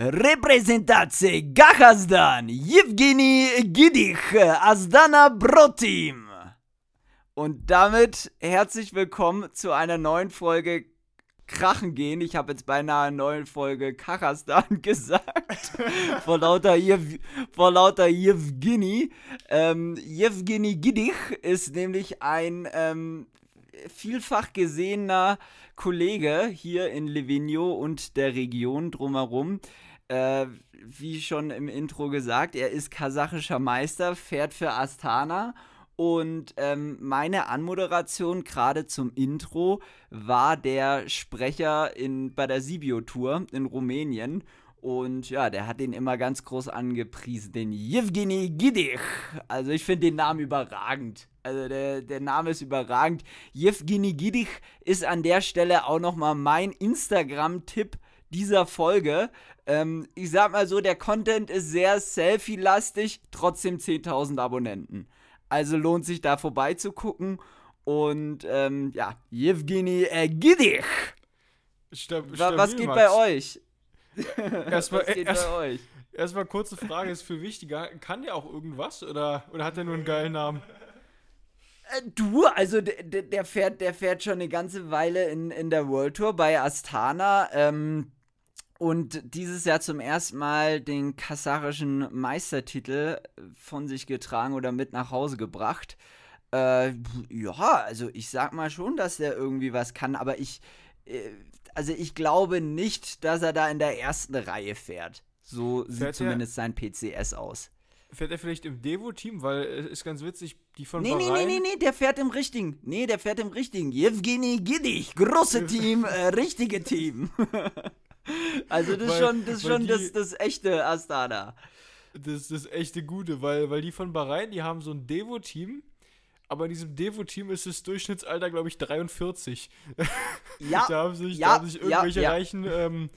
Reprezentace Gachazdan, Yevgeny Gidich, Asdana Brotim. Und damit herzlich willkommen zu einer neuen Folge Krachen gehen. Ich habe jetzt beinahe eine neue Folge Kachastan gesagt. vor lauter, Jev vor lauter Jewgeni. Ähm, Jewgeni Gidich ist nämlich ein ähm, vielfach gesehener Kollege hier in Livigno und der Region drumherum. Äh, wie schon im Intro gesagt, er ist kasachischer Meister, fährt für Astana. Und ähm, meine Anmoderation gerade zum Intro war der Sprecher in, bei der Sibio-Tour in Rumänien. Und ja, der hat den immer ganz groß angepriesen, den Yevgeny Gidich. Also ich finde den Namen überragend. Also der, der Name ist überragend. Yevgeny Gidich ist an der Stelle auch nochmal mein Instagram-Tipp dieser Folge. Ähm, ich sag mal so, der Content ist sehr selfie-lastig, trotzdem 10.000 Abonnenten. Also lohnt sich da vorbeizugucken. Und ähm, ja, Jewgeni Ergidich. Stab was geht Max. bei euch? Erstmal, was geht erst, bei euch? Erstmal kurze Frage, ist viel wichtiger. Kann der auch irgendwas oder, oder hat er nur einen geilen Namen? Äh, du, also der, der, fährt, der fährt schon eine ganze Weile in, in der World Tour bei Astana. Ähm, und dieses Jahr zum ersten Mal den kasachischen Meistertitel von sich getragen oder mit nach Hause gebracht. Äh, ja, also ich sag mal schon, dass der irgendwie was kann, aber ich, äh, also ich glaube nicht, dass er da in der ersten Reihe fährt. So fährt sieht zumindest sein PCS aus. Fährt er vielleicht im Devo-Team? Weil es ist ganz witzig, die von Nee, Bahrain nee, nee, nee, nee, der fährt im richtigen. Nee, der fährt im richtigen. Jewgeni Giddich, große Team, äh, richtige Team. Also das ist schon, das, ist schon die, das, das echte Astana. Das das echte Gute, weil, weil die von Bahrain, die haben so ein Devo-Team, aber in diesem Devo-Team ist das Durchschnittsalter, glaube ich, 43. Ja. da haben sich, ja, da haben sich irgendwelche ja, ja. reichen ähm,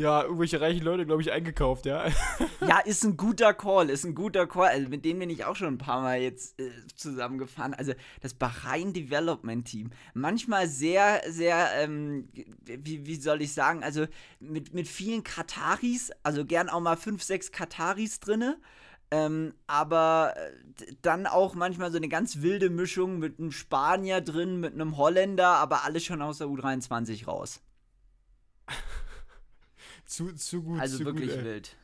ja, irgendwelche reichen Leute, glaube ich, eingekauft, ja. ja, ist ein guter Call, ist ein guter Call. Also mit denen bin ich auch schon ein paar Mal jetzt äh, zusammengefahren. Also das Bahrain Development Team. Manchmal sehr, sehr, ähm, wie, wie soll ich sagen, also mit, mit vielen Kataris, also gern auch mal fünf, sechs Kataris drinne. Ähm, aber äh, dann auch manchmal so eine ganz wilde Mischung mit einem Spanier drin, mit einem Holländer, aber alles schon aus der U23 raus. Zu, zu gut. Also zu wirklich gut, wild.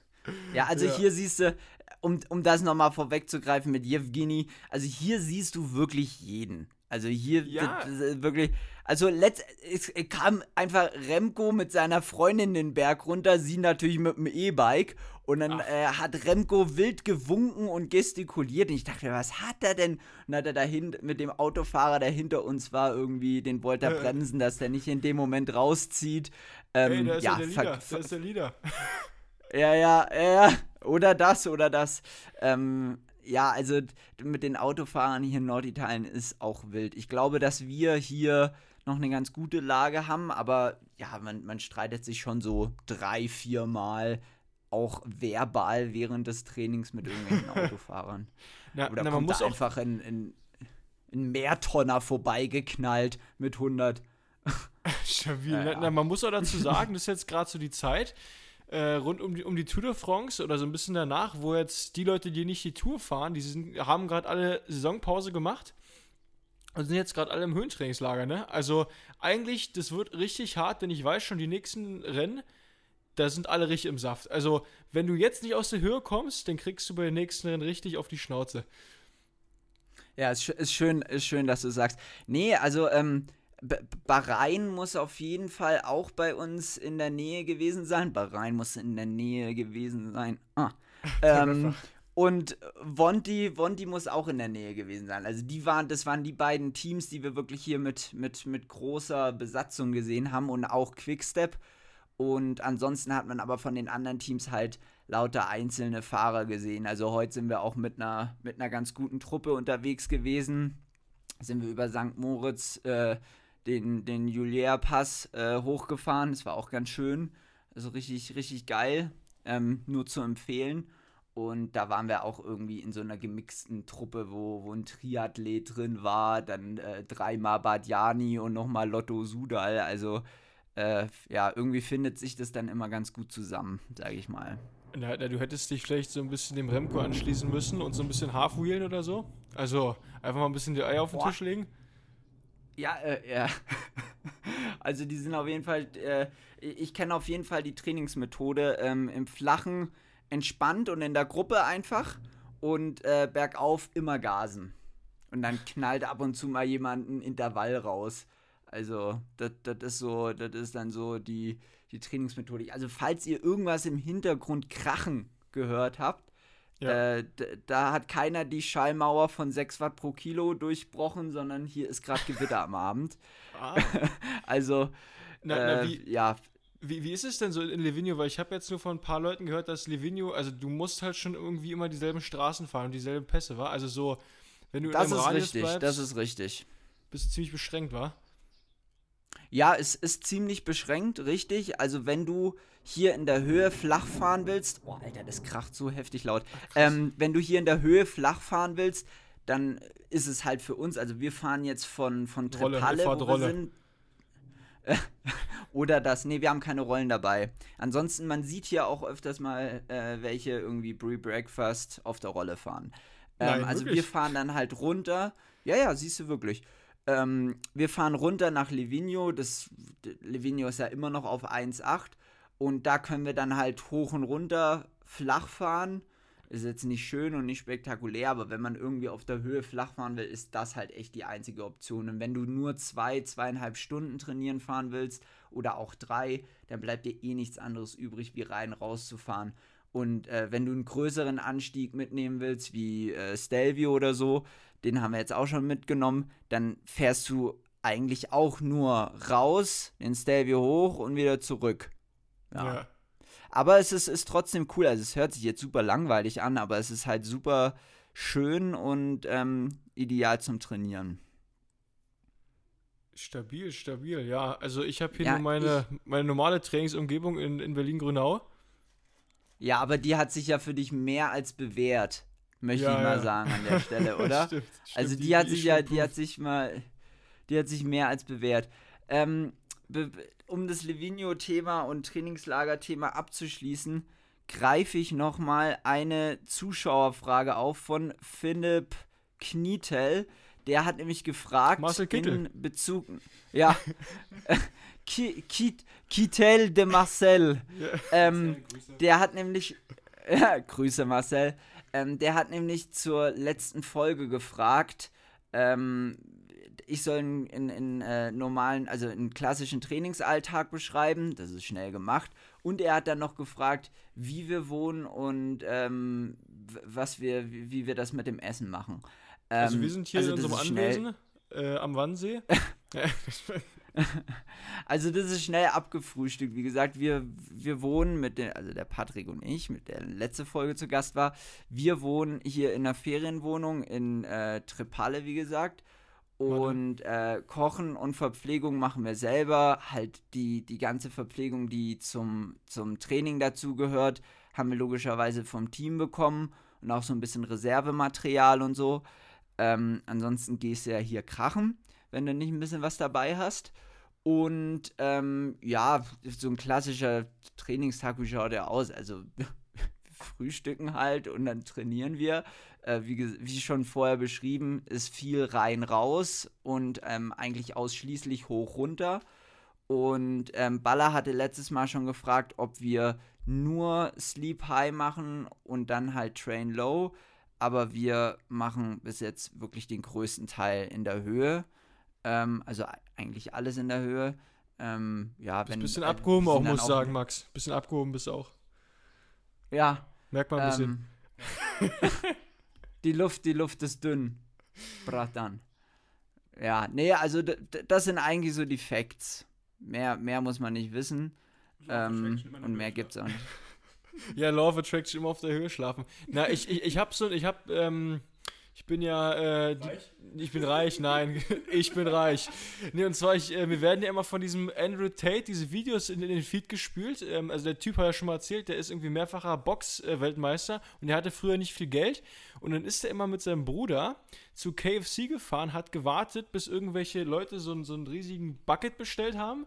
Ja, also ja. hier siehst du, um, um das nochmal vorwegzugreifen mit Jewgeni, also hier siehst du wirklich jeden. Also hier ja. wirklich, also letzt, es kam einfach Remco mit seiner Freundin den Berg runter, sie natürlich mit dem E-Bike und dann äh, hat Remco wild gewunken und gestikuliert und ich dachte, was hat er denn? Und dann hat er dahin mit dem Autofahrer, der hinter uns war, irgendwie, den wollte er bremsen, dass der nicht in dem Moment rauszieht. Ähm, hey, da ist ja, der Leader, da ist der Leader. ja, ja, ja, oder das, oder das. Ähm, ja, also mit den Autofahrern hier in Norditalien ist auch wild. Ich glaube, dass wir hier noch eine ganz gute Lage haben, aber ja, man, man streitet sich schon so drei, vier Mal auch verbal während des Trainings mit irgendwelchen Autofahrern. Na, Oder na, kommt da einfach ein, ein, ein Mehrtonner vorbeigeknallt mit 100. Stabil. Ja, ja. Na, man muss auch dazu sagen, das ist jetzt gerade so die Zeit, äh, rund um die, um die Tour de France oder so ein bisschen danach, wo jetzt die Leute, die nicht die Tour fahren, die sind, haben gerade alle Saisonpause gemacht und sind jetzt gerade alle im Höhentrainingslager, ne? Also eigentlich, das wird richtig hart, denn ich weiß schon, die nächsten Rennen, da sind alle richtig im Saft. Also, wenn du jetzt nicht aus der Höhe kommst, dann kriegst du bei den nächsten Rennen richtig auf die Schnauze. Ja, ist, ist schön, ist schön, dass du sagst. Nee, also, ähm, Bahrain muss auf jeden Fall auch bei uns in der Nähe gewesen sein. Bahrain muss in der Nähe gewesen sein. Ah. ähm, und Vonti, Vonti muss auch in der Nähe gewesen sein. Also die waren, das waren die beiden Teams, die wir wirklich hier mit, mit, mit großer Besatzung gesehen haben und auch Quickstep. Und ansonsten hat man aber von den anderen Teams halt lauter einzelne Fahrer gesehen. Also heute sind wir auch mit einer, mit einer ganz guten Truppe unterwegs gewesen. Sind wir über St. Moritz äh, den, den Julier-Pass äh, hochgefahren. Das war auch ganz schön. Also richtig, richtig geil. Ähm, nur zu empfehlen. Und da waren wir auch irgendwie in so einer gemixten Truppe, wo, wo ein Triathlet drin war, dann äh, dreimal Badjani und nochmal Lotto Sudal. Also äh, ja, irgendwie findet sich das dann immer ganz gut zusammen, sage ich mal. Na, na, du hättest dich vielleicht so ein bisschen dem Remco anschließen müssen und so ein bisschen Halfwheelen oder so. Also einfach mal ein bisschen die Eier auf den Boah. Tisch legen. Ja, äh, ja. also die sind auf jeden Fall, äh, ich kenne auf jeden Fall die Trainingsmethode ähm, im Flachen entspannt und in der Gruppe einfach und äh, bergauf immer gasen. Und dann knallt ab und zu mal jemand ein Intervall raus. Also, das ist so, das ist dann so die, die Trainingsmethode. Also, falls ihr irgendwas im Hintergrund krachen gehört habt, ja. äh, da hat keiner die Schallmauer von 6 Watt pro Kilo durchbrochen, sondern hier ist gerade Gewitter am Abend. Ah. also, na, na, äh, wie, ja. Wie, wie ist es denn so in Livigno? Weil ich habe jetzt nur von ein paar Leuten gehört, dass Livigno, also du musst halt schon irgendwie immer dieselben Straßen fahren und dieselben Pässe, war? Also so, wenn du das in ist richtig, bleibst, das ist richtig. Bist du ziemlich beschränkt, war? Ja, es ist ziemlich beschränkt, richtig. Also wenn du hier in der Höhe flach fahren willst, oh Alter, das kracht so heftig laut. Ähm, wenn du hier in der Höhe flach fahren willst, dann ist es halt für uns, also wir fahren jetzt von, von Trepalle, Rolle, wo Rolle. wir sind. oder das, nee, wir haben keine Rollen dabei. Ansonsten, man sieht hier auch öfters mal äh, welche irgendwie Brie Breakfast auf der Rolle fahren. Ähm, Nein, also wirklich? wir fahren dann halt runter. Ja, ja, siehst du wirklich. Ähm, wir fahren runter nach Livigno. Das, Livigno ist ja immer noch auf 1,8. Und da können wir dann halt hoch und runter flach fahren. Ist jetzt nicht schön und nicht spektakulär, aber wenn man irgendwie auf der Höhe flach fahren will, ist das halt echt die einzige Option. Und wenn du nur zwei, zweieinhalb Stunden trainieren fahren willst oder auch drei, dann bleibt dir eh nichts anderes übrig, wie rein rauszufahren. Und äh, wenn du einen größeren Anstieg mitnehmen willst, wie äh, Stelvio oder so, den haben wir jetzt auch schon mitgenommen, dann fährst du eigentlich auch nur raus, den Stelvio hoch und wieder zurück. Ja. ja. Aber es ist, ist trotzdem cool. Also es hört sich jetzt super langweilig an, aber es ist halt super schön und ähm, ideal zum Trainieren. Stabil, stabil, ja. Also ich habe hier ja, nur meine, meine normale Trainingsumgebung in, in Berlin-Grünau. Ja, aber die hat sich ja für dich mehr als bewährt möchte ja, ich mal ja. sagen an der Stelle, oder? stimmt, stimmt, also die, die hat sich ja, die hat sich mal, die hat sich mehr als bewährt. Ähm, um das Livigno-Thema und Trainingslager-Thema abzuschließen, greife ich noch mal eine Zuschauerfrage auf von Philipp Knietel. Der hat nämlich gefragt Marcel in Bezug, ja, Kittel de Marcel. Ja. Ähm, der hat nämlich, ja, Grüße Marcel. Ähm, der hat nämlich zur letzten Folge gefragt, ähm, ich soll in, in, in äh, normalen, also einen klassischen Trainingsalltag beschreiben. Das ist schnell gemacht. Und er hat dann noch gefragt, wie wir wohnen und ähm, was wir, wie, wie, wir das mit dem Essen machen. also wir sind hier also in unserem Anwesen äh, am Wannsee. also das ist schnell abgefrühstückt. Wie gesagt, wir, wir wohnen mit den, also der Patrick und ich, mit der letzte Folge zu Gast war, wir wohnen hier in einer Ferienwohnung in äh, Treppalle, wie gesagt. Und äh, Kochen und Verpflegung machen wir selber. Halt die, die ganze Verpflegung, die zum, zum Training dazu gehört, haben wir logischerweise vom Team bekommen. Und auch so ein bisschen Reservematerial und so. Ähm, ansonsten gehst du ja hier krachen, wenn du nicht ein bisschen was dabei hast. Und ähm, ja, so ein klassischer Trainingstag, wie schaut der aus? Also frühstücken halt und dann trainieren wir. Äh, wie, wie, schon vorher beschrieben, ist viel rein raus und ähm, eigentlich ausschließlich hoch runter. Und ähm, Baller hatte letztes Mal schon gefragt, ob wir nur Sleep High machen und dann halt Train Low. Aber wir machen bis jetzt wirklich den größten Teil in der Höhe. Ähm, also eigentlich alles in der Höhe. Ähm, ja, wenn, bisschen äh, abgehoben auch, muss ich sagen, Max. Bisschen abgehoben bist auch. Ja. Merkt man ein bisschen. Die Luft, die Luft ist dünn. Bratan. Ja, nee, also das sind eigentlich so die Facts. Mehr, mehr muss man nicht wissen. Ähm, und mehr gibt's auch nicht. ja, Law of Attraction immer auf der Höhe schlafen. Na, ich, ich, ich hab so, ich hab, ähm, ich bin ja, äh, die, ich bin reich, nein, ich bin reich. Nee, und zwar, ich, äh, wir werden ja immer von diesem Andrew Tate diese Videos in, in den Feed gespült. Ähm, also der Typ hat ja schon mal erzählt, der ist irgendwie mehrfacher Box-Weltmeister und der hatte früher nicht viel Geld. Und dann ist er immer mit seinem Bruder zu KFC gefahren, hat gewartet, bis irgendwelche Leute so, so einen riesigen Bucket bestellt haben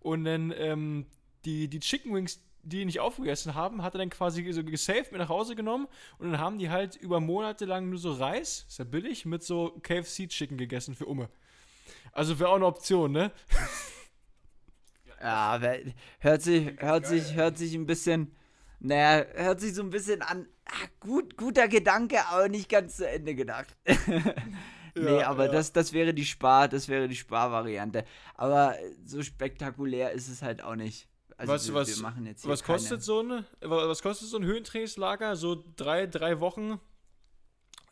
und dann ähm, die, die Chicken Wings, die nicht aufgegessen haben, hat er dann quasi so gesaved mit nach Hause genommen und dann haben die halt über Monate lang nur so Reis, ist ja billig, mit so KFC-Chicken gegessen für Umme. Also wäre auch eine Option, ne? Ja, hört sich, hört sich, hört sich ein bisschen, naja, hört sich so ein bisschen an. Ah, gut, guter Gedanke, aber nicht ganz zu Ende gedacht. nee, ja, aber ja. Das, das wäre die Spar, das wäre die Sparvariante. Aber so spektakulär ist es halt auch nicht. Also was, wir, was, wir machen jetzt was kostet so ein, was kostet so ein Höhentrainingslager? So drei, drei Wochen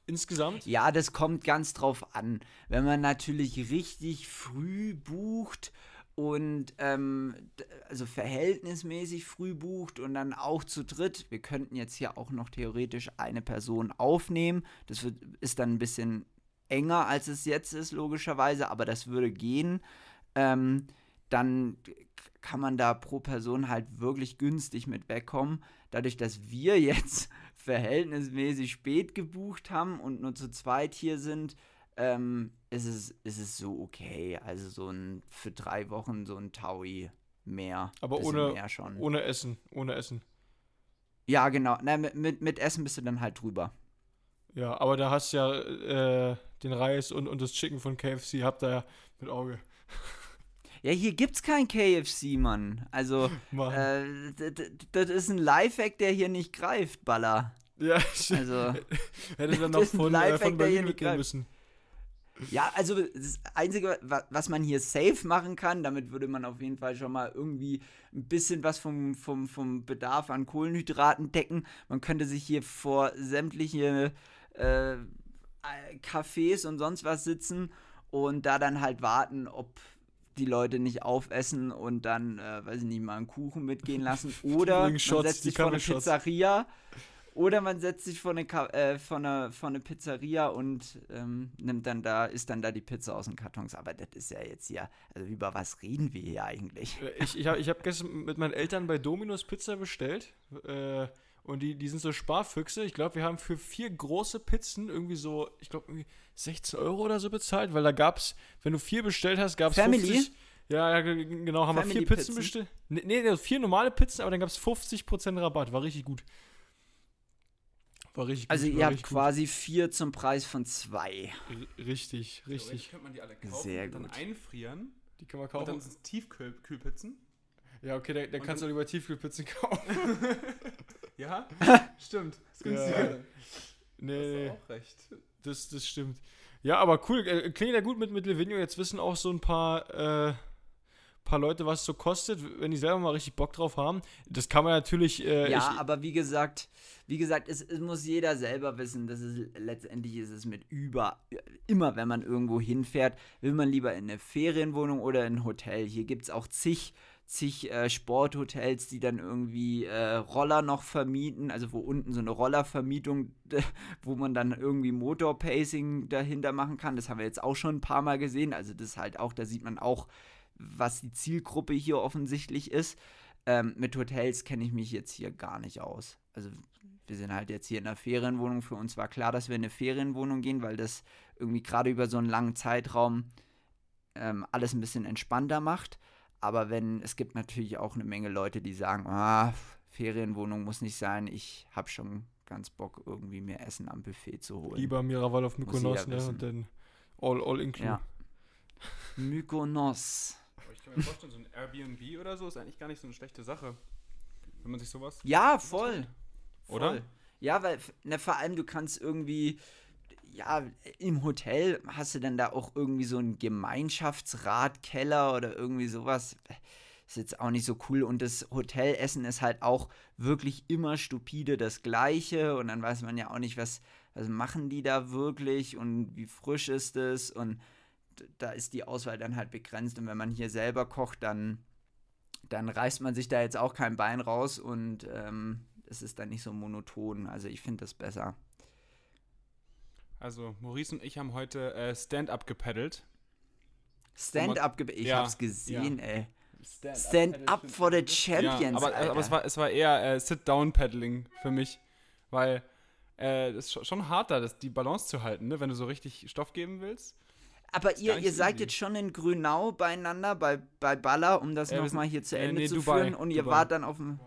insgesamt? Ja, das kommt ganz drauf an. Wenn man natürlich richtig früh bucht und ähm, also verhältnismäßig früh bucht und dann auch zu dritt. Wir könnten jetzt hier auch noch theoretisch eine Person aufnehmen. Das wird, ist dann ein bisschen enger, als es jetzt ist, logischerweise, aber das würde gehen. Ähm, dann kann man da pro Person halt wirklich günstig mit wegkommen. Dadurch, dass wir jetzt verhältnismäßig spät gebucht haben und nur zu zweit hier sind, ähm, ist, es, ist es so okay. Also so ein für drei Wochen so ein Taui mehr. Aber ohne, mehr schon. ohne Essen. Ohne Essen. Ja, genau. Na, mit, mit, mit Essen bist du dann halt drüber. Ja, aber da hast du ja äh, den Reis und, und das Chicken von KFC, habt ihr ja mit Auge. Ja, hier gibt's kein KFC, Mann. Also, Mann. Äh, das ist ein Lifehack, der hier nicht greift, Baller. Ja, also. Hätte dann noch von, äh, von Berlin mitnehmen müssen. Ja, also das Einzige, was man hier safe machen kann, damit würde man auf jeden Fall schon mal irgendwie ein bisschen was vom, vom, vom Bedarf an Kohlenhydraten decken. Man könnte sich hier vor sämtliche äh, Cafés und sonst was sitzen und da dann halt warten, ob die Leute nicht aufessen und dann, äh, weiß ich nicht, mal einen Kuchen mitgehen lassen. Oder man setzt sich vor eine Pizzeria oder man setzt sich vor eine, äh, vor eine, vor eine Pizzeria und ähm, nimmt dann da, isst dann da die Pizza aus den Kartons. Aber das ist ja jetzt hier, also über was reden wir hier eigentlich? Äh, ich, ich habe ich hab gestern mit meinen Eltern bei Domino's Pizza bestellt. Äh, und die, die sind so Sparfüchse. Ich glaube, wir haben für vier große Pizzen irgendwie so, ich glaube, irgendwie 16 Euro oder so bezahlt, weil da gab es, wenn du vier bestellt hast, gab es 50. Ja, ja, genau, haben Family wir vier Pizzen, Pizzen bestellt. Nee, nee, vier normale Pizzen, aber dann gab es 50% Rabatt. War richtig gut. War richtig Also gut, ihr habt quasi gut. vier zum Preis von zwei. R richtig, richtig. So, könnte man die alle kaufen Sehr und dann einfrieren. Die kann man kaufen. Und dann sind es Tiefkühlpizzen. Ja, okay, dann, dann kannst du lieber Tiefkühlpizzen kaufen. ja, stimmt. Ist günstiger. Ja. Nee, das ist auch recht. Das, das stimmt. Ja, aber cool. Äh, klingt ja gut mit, mit Livigno. Jetzt wissen auch so ein paar äh, paar Leute, was es so kostet, wenn die selber mal richtig Bock drauf haben. Das kann man natürlich. Äh, ja, ich, aber wie gesagt, wie gesagt, es, es, muss jeder selber wissen, dass es letztendlich ist es mit über immer, wenn man irgendwo hinfährt, will man lieber in eine Ferienwohnung oder in ein Hotel. Hier gibt es auch zig zig äh, Sporthotels, die dann irgendwie äh, Roller noch vermieten, also wo unten so eine Rollervermietung, wo man dann irgendwie Motorpacing dahinter machen kann. Das haben wir jetzt auch schon ein paar Mal gesehen. Also das ist halt auch, da sieht man auch, was die Zielgruppe hier offensichtlich ist. Ähm, mit Hotels kenne ich mich jetzt hier gar nicht aus. Also wir sind halt jetzt hier in einer Ferienwohnung. Für uns war klar, dass wir in eine Ferienwohnung gehen, weil das irgendwie gerade über so einen langen Zeitraum ähm, alles ein bisschen entspannter macht. Aber wenn, es gibt natürlich auch eine Menge Leute, die sagen, ah, Ferienwohnung muss nicht sein, ich habe schon ganz Bock, irgendwie mir Essen am Buffet zu holen. Lieber Miraval auf Mykonos, ne? Und dann all, all include. Ja. Mykonos kann mir vorstellen, so ein Airbnb oder so ist eigentlich gar nicht so eine schlechte Sache. Wenn man sich sowas. Ja, voll. Oder? Voll. Ja, weil, ne, vor allem du kannst irgendwie, ja, im Hotel hast du dann da auch irgendwie so einen Gemeinschaftsratkeller oder irgendwie sowas. Ist jetzt auch nicht so cool. Und das Hotelessen ist halt auch wirklich immer stupide das Gleiche. Und dann weiß man ja auch nicht, was, was machen die da wirklich und wie frisch ist es und da ist die Auswahl dann halt begrenzt. Und wenn man hier selber kocht, dann, dann reißt man sich da jetzt auch kein Bein raus und ähm, es ist dann nicht so monoton. Also ich finde das besser. Also Maurice und ich haben heute äh, Stand-up gepaddelt. Stand-up gepaddelt? Ich ja, hab's gesehen, ja. ey. Stand, Stand up, for the Champions. Ja, aber, aber es, war, es war eher äh, Sit-down-Paddling für mich. Weil äh, es ist schon hart da, das, die Balance zu halten, ne? wenn du so richtig Stoff geben willst. Aber ihr, ihr seid easy. jetzt schon in Grünau beieinander, bei, bei Baller, um das Äh, nochmal hier zu äh, Ende nee, zu Dubai, führen. Und ihr Dubai. wart dann auf dem.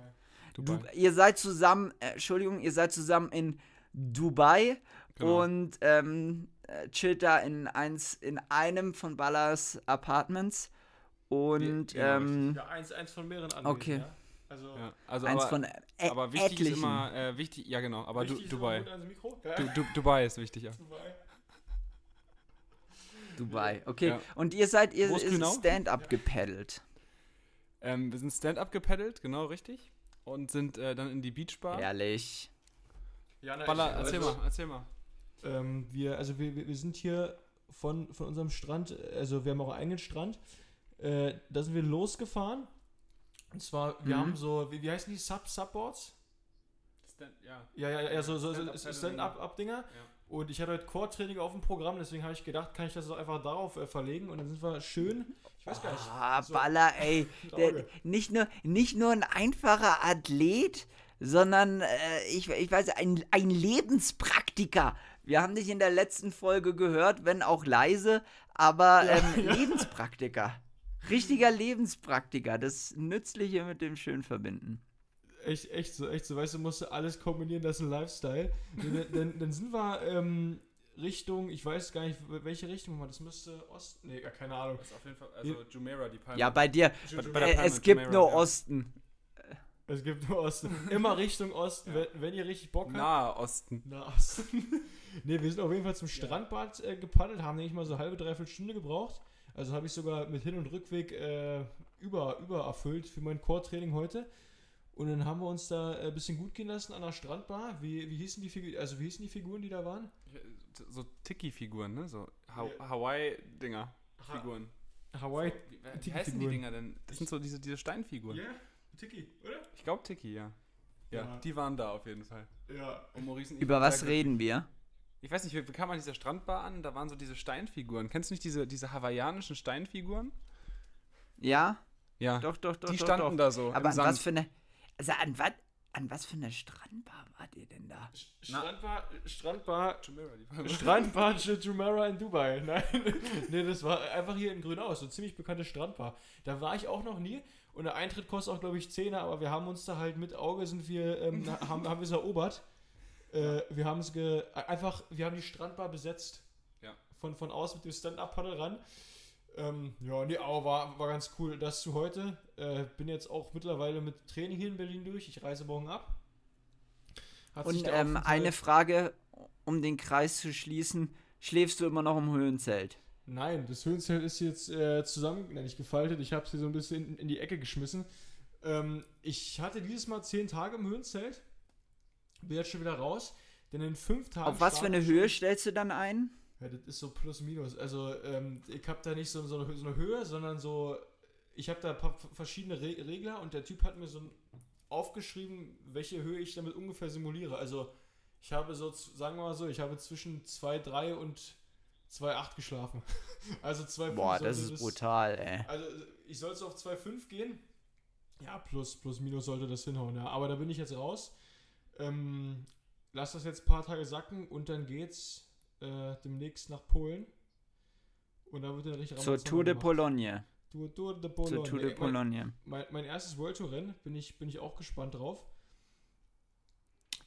Dubai. Du, ihr seid zusammen, äh, Entschuldigung, ihr seid zusammen in Dubai Genau. und ähm, äh, chillt da in, eins, in einem von Ballers Apartments. Und Ja, ähm, Ja, eins, eins von mehreren Anwesen, Okay. ja. Also, Ja, also eins aber, von äh, aber wichtig etlichen. ist immer, äh, wichtig, ja genau, aber du, Dubai. Ja. Du, du, Dubai ist wichtig, ja. Dubai. Dubai. Okay. Ja. Und ihr seid ihr Grünau? Stand-up gepaddelt. Ähm, wir sind Stand-up gepaddelt, genau richtig. Und sind äh, dann in die Beachbar. Ehrlich. Ja, na, Baller, ich- erzähl also, mal, erzähl mal. Ähm, wir, also wir, wir sind hier von, von unserem Strand, also wir haben auch einen eigenen Strand. Äh, da sind wir losgefahren. Und zwar, wir Mhm. haben so, wie, wie heißen die? Sub, Subboards? Stand, ja. Ja, ja, ja, so, so. Stand-up-Dinger. Und ich hatte heute Core-Training auf dem Programm, deswegen habe ich gedacht, kann ich das auch einfach darauf äh, verlegen. Und dann sind wir schön, ich weiß gar nicht, Ah, so, Baller, ey. Der, nicht, nur, nicht nur ein einfacher Athlet, sondern äh, ich, ich weiß, ein, ein Lebenspraktiker. Wir haben dich in der letzten Folge gehört, wenn auch leise, aber ähm, Lebenspraktiker. Richtiger Lebenspraktiker. Das Nützliche mit dem Schön verbinden. Echt, echt so, echt so. Weißt du, musst du alles kombinieren, das ist ein Lifestyle. dann, dann, dann sind wir ähm, Richtung, ich weiß gar nicht, welche Richtung war das müsste Osten, nee, gar keine Ahnung. Das ist auf jeden Fall, also Jumeirah, die Palme. Ja, bei dir. Bei- bei der Äh, Palme, es gibt Jumeirah, nur ja. Osten. Es gibt nur Osten. Immer Richtung Osten, wenn, wenn ihr richtig Bock habt. Nahe Osten. Na, Osten. Ne, wir sind auf jeden Fall zum Strandbad äh, gepaddelt, haben nämlich mal so eine halbe, dreiviertel Stunde gebraucht. Also habe ich sogar mit Hin- und Rückweg äh, über, über erfüllt für mein Core-Training heute. Und dann haben wir uns da ein bisschen gut gehen lassen an der Strandbar. Wie, wie hießen die Figuren, also wie hießen die Figuren, die da waren? So Tiki-Figuren, ne? So ha Ja. Hawaii-Dinger. Ha- Figuren. Hawaii. So, wie, wie heißen die. Dinger denn? Das sind so diese, diese Steinfiguren. Ja, Tiki, oder? Ich glaube Tiki, ja. ja. Ja. die waren da auf jeden Fall. Ja. Und Maurice und ich Über was reden wir? Ich weiß nicht, wie, wie kam man an dieser Strandbar an? Da waren so diese Steinfiguren. Kennst du nicht diese, diese hawaiianischen Steinfiguren? Ja? Ja. Doch, doch, doch. die doch, standen doch. da so. Aber im an was für eine. Also an was, an was für eine Strandbar wart ihr denn da? Strandbar, Strandbar. Strandbad Jumeirah in Dubai. Nein, nee, das war einfach hier in Grünau, so ein ziemlich bekanntes Strandbar. Da war ich auch noch nie und der Eintritt kostet auch, glaube ich, 10, aber wir haben uns da halt mit Auge sind wir, ähm, haben, haben wir es erobert. Äh, wir haben es ge einfach, wir haben die Strandbar besetzt. Ja. Von, von aus mit dem Stand-Up-Paddle ran. Ähm, ja, nee, aber war, war ganz cool. Das zu heute. Äh, bin jetzt auch mittlerweile mit Training hier in Berlin durch. Ich reise morgen ab. Hat Und ähm, eine Frage, um den Kreis zu schließen. Schläfst du immer noch im Höhenzelt? Nein, das Höhenzelt ist jetzt äh, zusammen, nein, nicht gefaltet. Ich habe es hier so ein bisschen in, in die Ecke geschmissen. Ähm, ich hatte dieses Mal zehn Tage im Höhenzelt. Bin jetzt schon wieder raus. Denn in fünf Tagen. Auf was für eine Höhe stellst du dann ein? Ja, das ist so plus minus. Also, ähm, ich habe da nicht so, so, eine, so eine Höhe, sondern so. Ich habe da ein paar verschiedene Re Regler und der Typ hat mir so aufgeschrieben, welche Höhe ich damit ungefähr simuliere. Also, ich habe so, sagen wir mal so, ich habe zwischen 2,3 und 2,8 geschlafen. also 2,5 Boah, das ist brutal, ey. Also, ich soll so auf 2,5 gehen. Ja, plus, plus, minus sollte das hinhauen, ja. Aber da bin ich jetzt raus. Ähm, lass das jetzt ein paar Tage sacken und dann geht's äh, demnächst nach Polen. Und da wird dann richtig Zur Tour de. Pologne. Tour, Tour de Zur Pologne. Tour de Mein- Pologne. Mein, mein erstes World Tour Rennen, bin ich, bin ich auch gespannt drauf.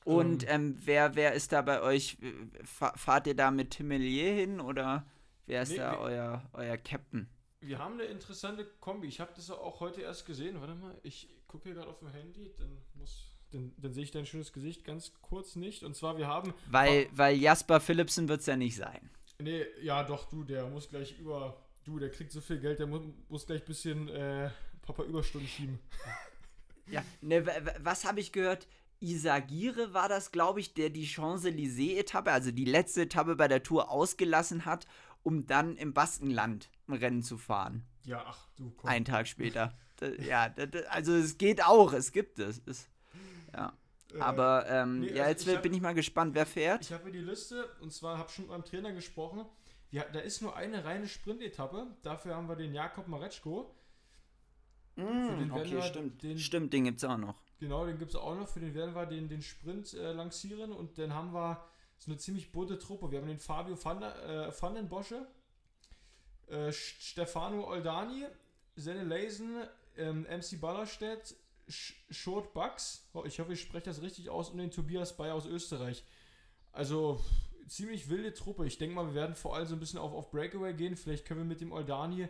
Und ähm, wer, wer ist da bei euch? Fa- Fahrt ihr da mit Timelier hin oder wer ist Nee, da wir- euer, euer Captain? Wir haben eine interessante Kombi. Ich habe das auch heute erst gesehen. Warte mal, ich gucke hier gerade auf dem Handy, dann muss. Dann, dann sehe ich dein schönes Gesicht ganz kurz nicht. Und zwar, wir haben Weil, weil Jasper Philipsen wird es ja nicht sein. Nee, ja, doch, du, der muss gleich über. Du, der kriegt so viel Geld, der muss, muss gleich ein bisschen äh, Papa Überstunden schieben. Ja, ne, was habe ich gehört? Isagire war das, glaube ich, der die Champs-Élysées-Etappe, also die letzte Etappe bei der Tour ausgelassen hat, um dann im Baskenland ein Rennen zu fahren. Ja, ach, du, komm. Einen Tag später. Ja, also es geht auch, es gibt es. es ja. Äh, Aber ähm, nee, ja, also jetzt ich hab- bin ich mal gespannt, wer fährt. Ich habe hier die Liste und zwar habe schon mit meinem Trainer gesprochen. Ja, da ist nur eine reine Sprintetappe. Dafür haben wir den Jakob den werden okay, wir stimmt. den- stimmt, den gibt es auch noch. Genau, den gibt es auch noch. Für den werden wir den, den Sprint äh, lancieren und dann haben wir so eine ziemlich bunte Truppe. Wir haben den Fabio van, äh, van den Bosche. äh, Stefano Oldani, Senne Leisen, ähm, MC Ballerstedt, Sh Short Bucks, oh, ich hoffe, ich spreche das richtig aus, und den Tobias Bayer aus Österreich. Also ziemlich wilde Truppe. Ich denke mal, wir werden vor allem so ein bisschen auf, auf Breakaway gehen. Vielleicht können wir mit dem Oldani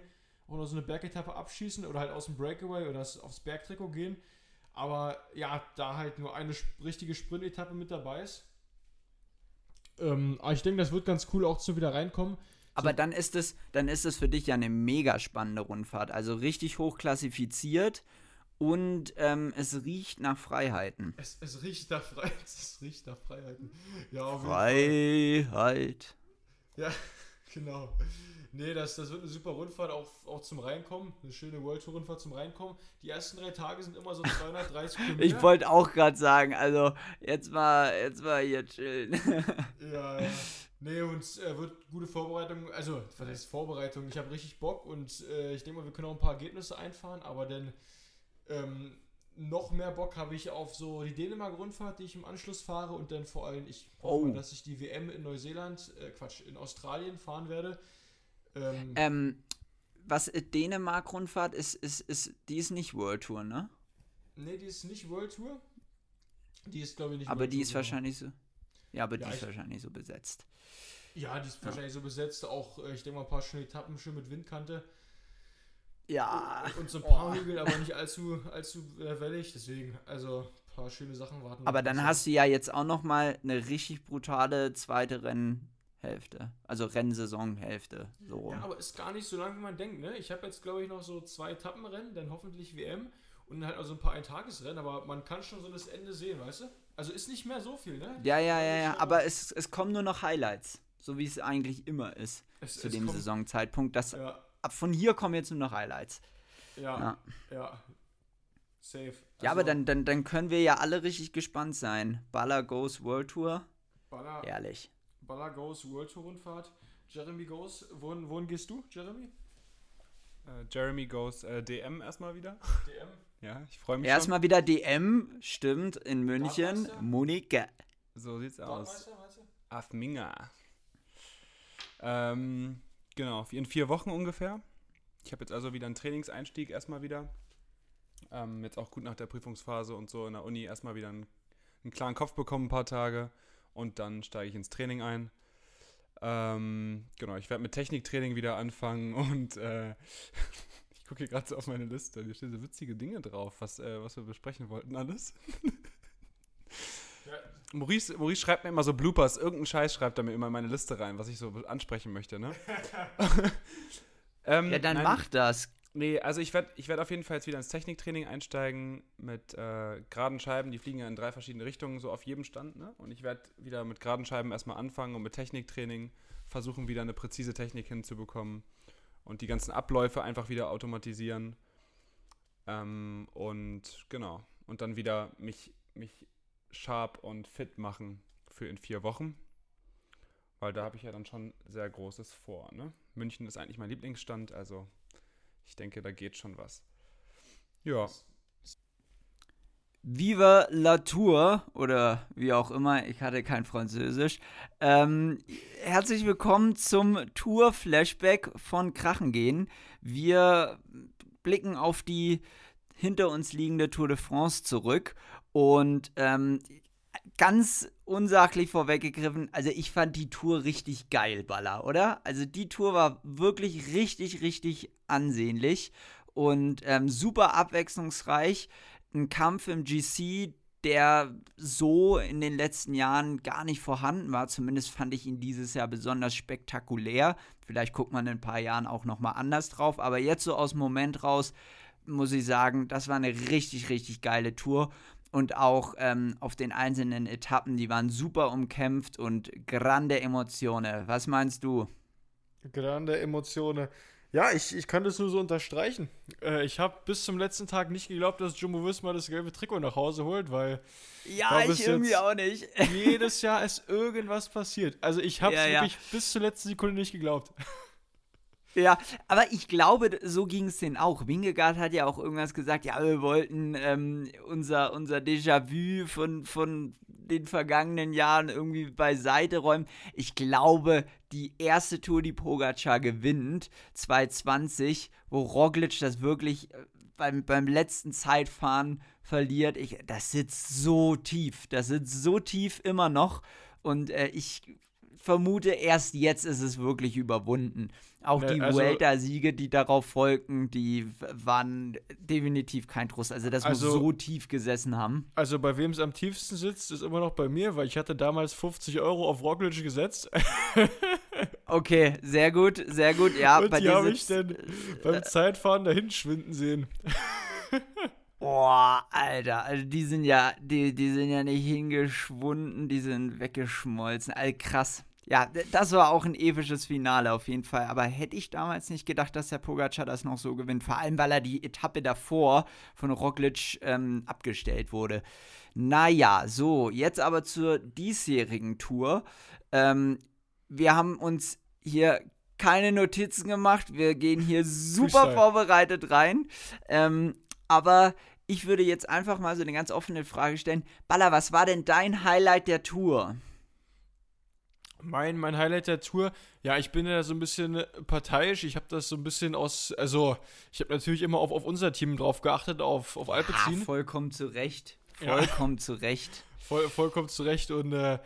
auch noch so eine Bergetappe abschießen oder halt aus dem Breakaway oder aufs Bergtrikot gehen. Aber ja, da halt nur eine richtige Sprint-Etappe mit dabei ist. Ähm, aber ich denke, das wird ganz cool auch zu wieder reinkommen. Aber so. dann ist es, dann ist es für dich ja eine mega spannende Rundfahrt. Also richtig hoch klassifiziert und ähm, es riecht nach Freiheiten. Es, es, riecht nach Freiheiten. Es riecht nach Freiheiten. Ja, auf Freiheit. Ja, genau. Nee, das, das wird eine super Rundfahrt auch, auch zum Reinkommen. Eine schöne World Tour Rundfahrt zum Reinkommen. Die ersten drei Tage sind immer so 230 Kilometer. Ich wollte auch gerade sagen, also jetzt mal, jetzt mal hier chillen. ja, ja. Nee, und äh, wird gute Vorbereitung. Also, was heißt Vorbereitung? Ich habe richtig Bock und äh, ich denke mal, wir können auch ein paar Ergebnisse einfahren, aber dann ähm, noch mehr Bock habe ich auf so die Dänemark-Rundfahrt, die ich im Anschluss fahre und dann vor allem, ich hoffe, oh. dass ich die WM in Neuseeland, äh, Quatsch, in Australien fahren werde. Ähm, ähm, was äh, Dänemark-Rundfahrt ist, ist, ist, die ist nicht World Tour, ne? Ne, die ist nicht World Tour. Die ist, glaube ich, nicht Aber World die Tour, ist genau. wahrscheinlich so. Ja, aber ja, die ist wahrscheinlich so besetzt. Ja, die ist ja. wahrscheinlich so besetzt. Auch, äh, ich denke mal, ein paar schöne Etappen, schön mit Windkante. Ja. Und so ein paar oh. Hügel, aber nicht allzu, allzu äh, wellig. Deswegen, also ein paar schöne Sachen warten. Aber dann hast du ja jetzt auch noch mal eine richtig brutale zweite Rennen, Hälfte. Also Rennsaisonhälfte. So. Ja, aber ist gar nicht so lang, wie man denkt, ne? Ich habe jetzt, glaube ich, noch so zwei Etappenrennen, dann hoffentlich WM und halt also ein paar Eintagesrennen, aber man kann schon so das Ende sehen, weißt du? Also ist nicht mehr so viel, ne? Ja, ja, ja, ja, aber es, es kommen nur noch Highlights, so wie es eigentlich immer ist es, zu es dem kommt, Saisonzeitpunkt. Das, ja. Ab von hier kommen jetzt nur noch Highlights. Ja, ja. ja. Safe. Also, ja, aber also dann, dann, dann können wir ja alle richtig gespannt sein. Baller Goes World Tour. Baller. Ehrlich. Baller Goes World Tour Rundfahrt. Jeremy Goes, wohin, wohin gehst du, Jeremy? Uh, Jeremy Goes uh, DM erstmal wieder. DM? Ja, ich freue mich Erstmal schon. wieder DM, stimmt, in München. Monika. So sieht's aus. Afminga. Ähm, genau, in vier Wochen ungefähr. Ich habe jetzt also wieder einen Trainingseinstieg erstmal wieder. Ähm, jetzt auch gut nach der Prüfungsphase und so in der Uni erstmal wieder einen, einen klaren Kopf bekommen, ein paar Tage und dann steige ich ins Training ein. Ähm, genau, ich werde mit Techniktraining wieder anfangen und äh, ich gucke hier gerade so auf meine Liste. Hier stehen so witzige Dinge drauf, was, äh, was wir besprechen wollten, alles. Maurice, Maurice schreibt mir immer so Bloopers, irgendeinen Scheiß schreibt er mir immer in meine Liste rein, was ich so ansprechen möchte, ne? ähm, ja, dann nein, mach das. Nee, also ich werde ich werd auf jeden Fall jetzt wieder ins Techniktraining einsteigen mit äh, geraden Scheiben. Die fliegen ja in drei verschiedene Richtungen, so auf jedem Stand. Ne? Und ich werde wieder mit geraden Scheiben erstmal anfangen und mit Techniktraining versuchen, wieder eine präzise Technik hinzubekommen und die ganzen Abläufe einfach wieder automatisieren. Ähm, und genau. Und dann wieder mich, mich sharp und fit machen für in vier Wochen. Weil da habe ich ja dann schon sehr Großes vor. Ne? München ist eigentlich mein Lieblingsstand, also ich denke, da geht schon was. Ja. Viva la Tour oder wie auch immer, ich hatte kein Französisch. Ähm, herzlich willkommen zum Tour-Flashback von Krachengehen. Wir blicken auf die hinter uns liegende Tour de France zurück und ähm, ganz unsachlich vorweggegriffen, also ich fand die Tour richtig geil, Baller, oder? Also die Tour war wirklich richtig, richtig ansehnlich und ähm, super abwechslungsreich. Ein Kampf im GC, der so in den letzten Jahren gar nicht vorhanden war. Zumindest fand ich ihn dieses Jahr besonders spektakulär. Vielleicht guckt man in ein paar Jahren auch nochmal anders drauf. Aber jetzt so aus dem Moment raus, muss ich sagen, das war eine richtig, richtig geile Tour und auch ähm, auf den einzelnen Etappen, die waren super umkämpft und grande Emotionen. Was meinst du? Grande Emotionen. Ja, ich, ich kann das nur so unterstreichen. Äh, ich habe bis zum letzten Tag nicht geglaubt, dass Jumbo Visma das gelbe Trikot nach Hause holt, weil. Ja, ich irgendwie auch nicht. jedes Jahr ist irgendwas passiert. Also ich habe es ja, wirklich ja. bis zur letzten Sekunde nicht geglaubt. Ja, aber ich glaube, so ging es denen auch. Wingegaard hat ja auch irgendwas gesagt, ja, wir wollten ähm, unser, unser Déjà-vu von, von den vergangenen Jahren irgendwie beiseite räumen. Ich glaube, die erste Tour, die Pogacar gewinnt, 2020, wo Roglic das wirklich äh, beim, beim letzten Zeitfahren verliert, ich, das sitzt so tief. Das sitzt so tief immer noch. Und äh, ich vermute, erst jetzt ist es wirklich überwunden. Auch ne, die also, Vuelta-Siege, die darauf folgten, die waren definitiv kein Trost. Also das also, muss so tief gesessen haben. Also bei wem es am tiefsten sitzt, ist immer noch bei mir, weil ich hatte damals 50 Euro auf Roglic gesetzt. okay, sehr gut, sehr gut. Ja, Und bei die habe ich dann beim äh, Zeitfahren dahin schwinden sehen. Boah, Alter, also die sind ja, die, die sind ja nicht hingeschwunden, die sind weggeschmolzen. All krass. Ja, das war auch ein episches Finale auf jeden Fall. Aber hätte ich damals nicht gedacht, dass der Pogacar das noch so gewinnt. Vor allem, weil er die Etappe davor von Roglic ähm, abgestellt wurde. Naja, so, jetzt aber zur diesjährigen Tour. Ähm, wir haben uns hier keine Notizen gemacht. Wir gehen hier super vorbereitet rein. Ähm, aber ich würde jetzt einfach mal so eine ganz offene Frage stellen. Baller, was war denn dein Highlight der Tour? Mein, mein Highlight der Tour, ja, ich bin ja so ein bisschen parteiisch. Ich habe das so ein bisschen aus, also ich habe natürlich immer auf, auf unser Team drauf geachtet, auf, auf Alpecin. Ja, vollkommen zu Recht. Vollkommen ja. zu Recht. Voll, vollkommen zu Recht und äh,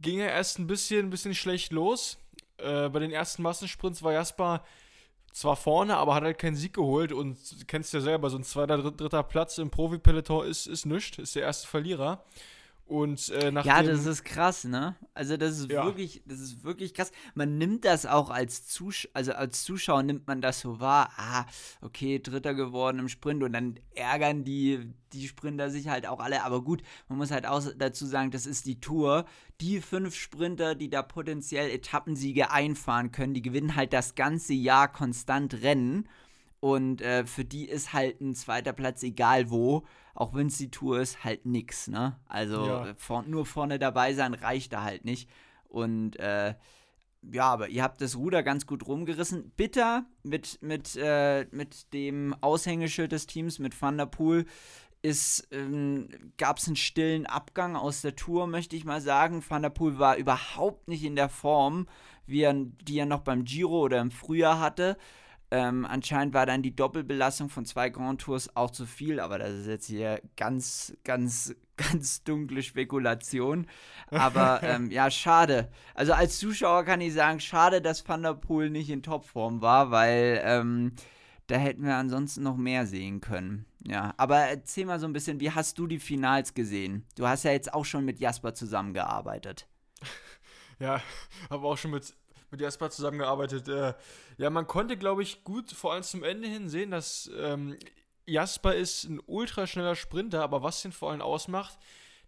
ging ja erst ein bisschen, ein bisschen schlecht los. Äh, bei den ersten Massensprints war Jasper zwar vorne, aber hat halt keinen Sieg geholt und du kennst ja selber, so ein zweiter, dritter Platz im Profi-Peloton ist, ist nichts, ist der erste Verlierer. Und äh, nach Ja, das ist krass, ne? Also das ist ja. wirklich, das ist wirklich krass. Man nimmt das auch als Zuschauer, also als Zuschauer nimmt man das so wahr, ah, okay, Dritter geworden im Sprint und dann ärgern die, die Sprinter sich halt auch alle. Aber gut, man muss halt auch dazu sagen, das ist die Tour. Die fünf Sprinter, die da potenziell Etappensiege einfahren können, die gewinnen halt das ganze Jahr konstant Rennen. Und äh, für die ist halt ein zweiter Platz, egal wo, auch wenn es die Tour ist, halt nix, ne? Also ja. vor, nur vorne dabei sein reicht da halt nicht. Und äh, ja, aber ihr habt das Ruder ganz gut rumgerissen. Bitter mit, mit, äh, mit dem Aushängeschild des Teams, mit Van der Poel, ähm, gab es einen stillen Abgang aus der Tour, möchte ich mal sagen. Van der Poel war überhaupt nicht in der Form, wie er, die er noch beim Giro oder im Frühjahr hatte. Ähm, anscheinend war dann die Doppelbelastung von zwei Grand Tours auch zu viel, aber das ist jetzt hier ganz, ganz, ganz dunkle Spekulation. Aber ähm, ja, schade. Also als Zuschauer kann ich sagen, schade, dass Van der Poel nicht in Topform war, weil ähm, da hätten wir ansonsten noch mehr sehen können. Ja, aber erzähl mal so ein bisschen, wie hast du die Finals gesehen? Du hast ja jetzt auch schon mit Jasper zusammengearbeitet. Ja, habe auch schon mit mit Jasper zusammengearbeitet. Äh, ja, man konnte, glaube ich, gut vor allem zum Ende hin sehen, dass ähm, Jasper ist ein ultraschneller Sprinter, aber was den vor allem ausmacht,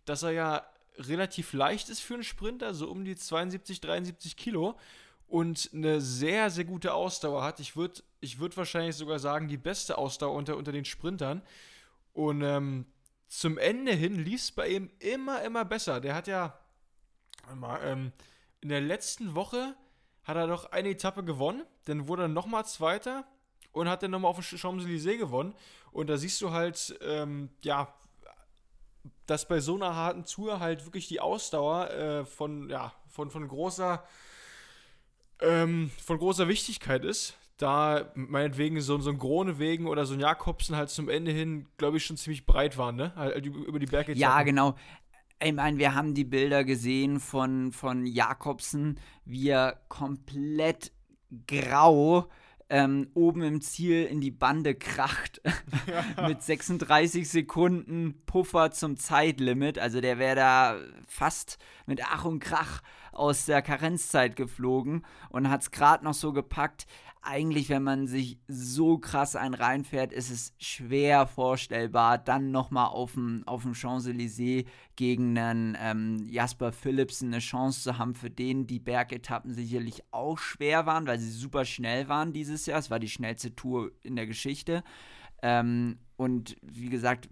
dass er ja relativ leicht ist für einen Sprinter, so um die 72, 73 Kilo und eine sehr, sehr gute Ausdauer hat. Ich würde ich würd wahrscheinlich sogar sagen, die beste Ausdauer unter, unter den Sprintern. Und ähm, zum Ende hin lief es bei ihm immer, immer besser. Der hat ja ähm, in der letzten Woche hat er doch eine Etappe gewonnen, dann wurde er nochmal Zweiter und hat dann nochmal auf dem Champs-Élysées gewonnen. Und da siehst du halt, ähm, ja, dass bei so einer harten Tour halt wirklich die Ausdauer äh, von, ja, von, von großer, ähm, von großer Wichtigkeit ist. Da meinetwegen so, so ein Gronewegen oder so ein Jakobsen halt zum Ende hin, glaube ich, schon ziemlich breit waren, ne? Halt über die Berge. Ja, genau ich meine, wir haben die Bilder gesehen von, von Jakobsen, wie er komplett grau ähm, oben im Ziel in die Bande kracht. Ja. Mit 36 Sekunden Puffer zum Zeitlimit. Also der wäre da fast mit Ach und Krach aus der Karenzzeit geflogen und hat es gerade noch so gepackt eigentlich, wenn man sich so krass einen reinfährt, ist es schwer vorstellbar, dann nochmal auf dem, auf dem Champs-Élysées gegen einen ähm, Jasper Philipsen eine Chance zu haben, für den die Bergetappen sicherlich auch schwer waren, weil sie super schnell waren dieses Jahr. Es war die schnellste Tour in der Geschichte. Ähm, und wie gesagt,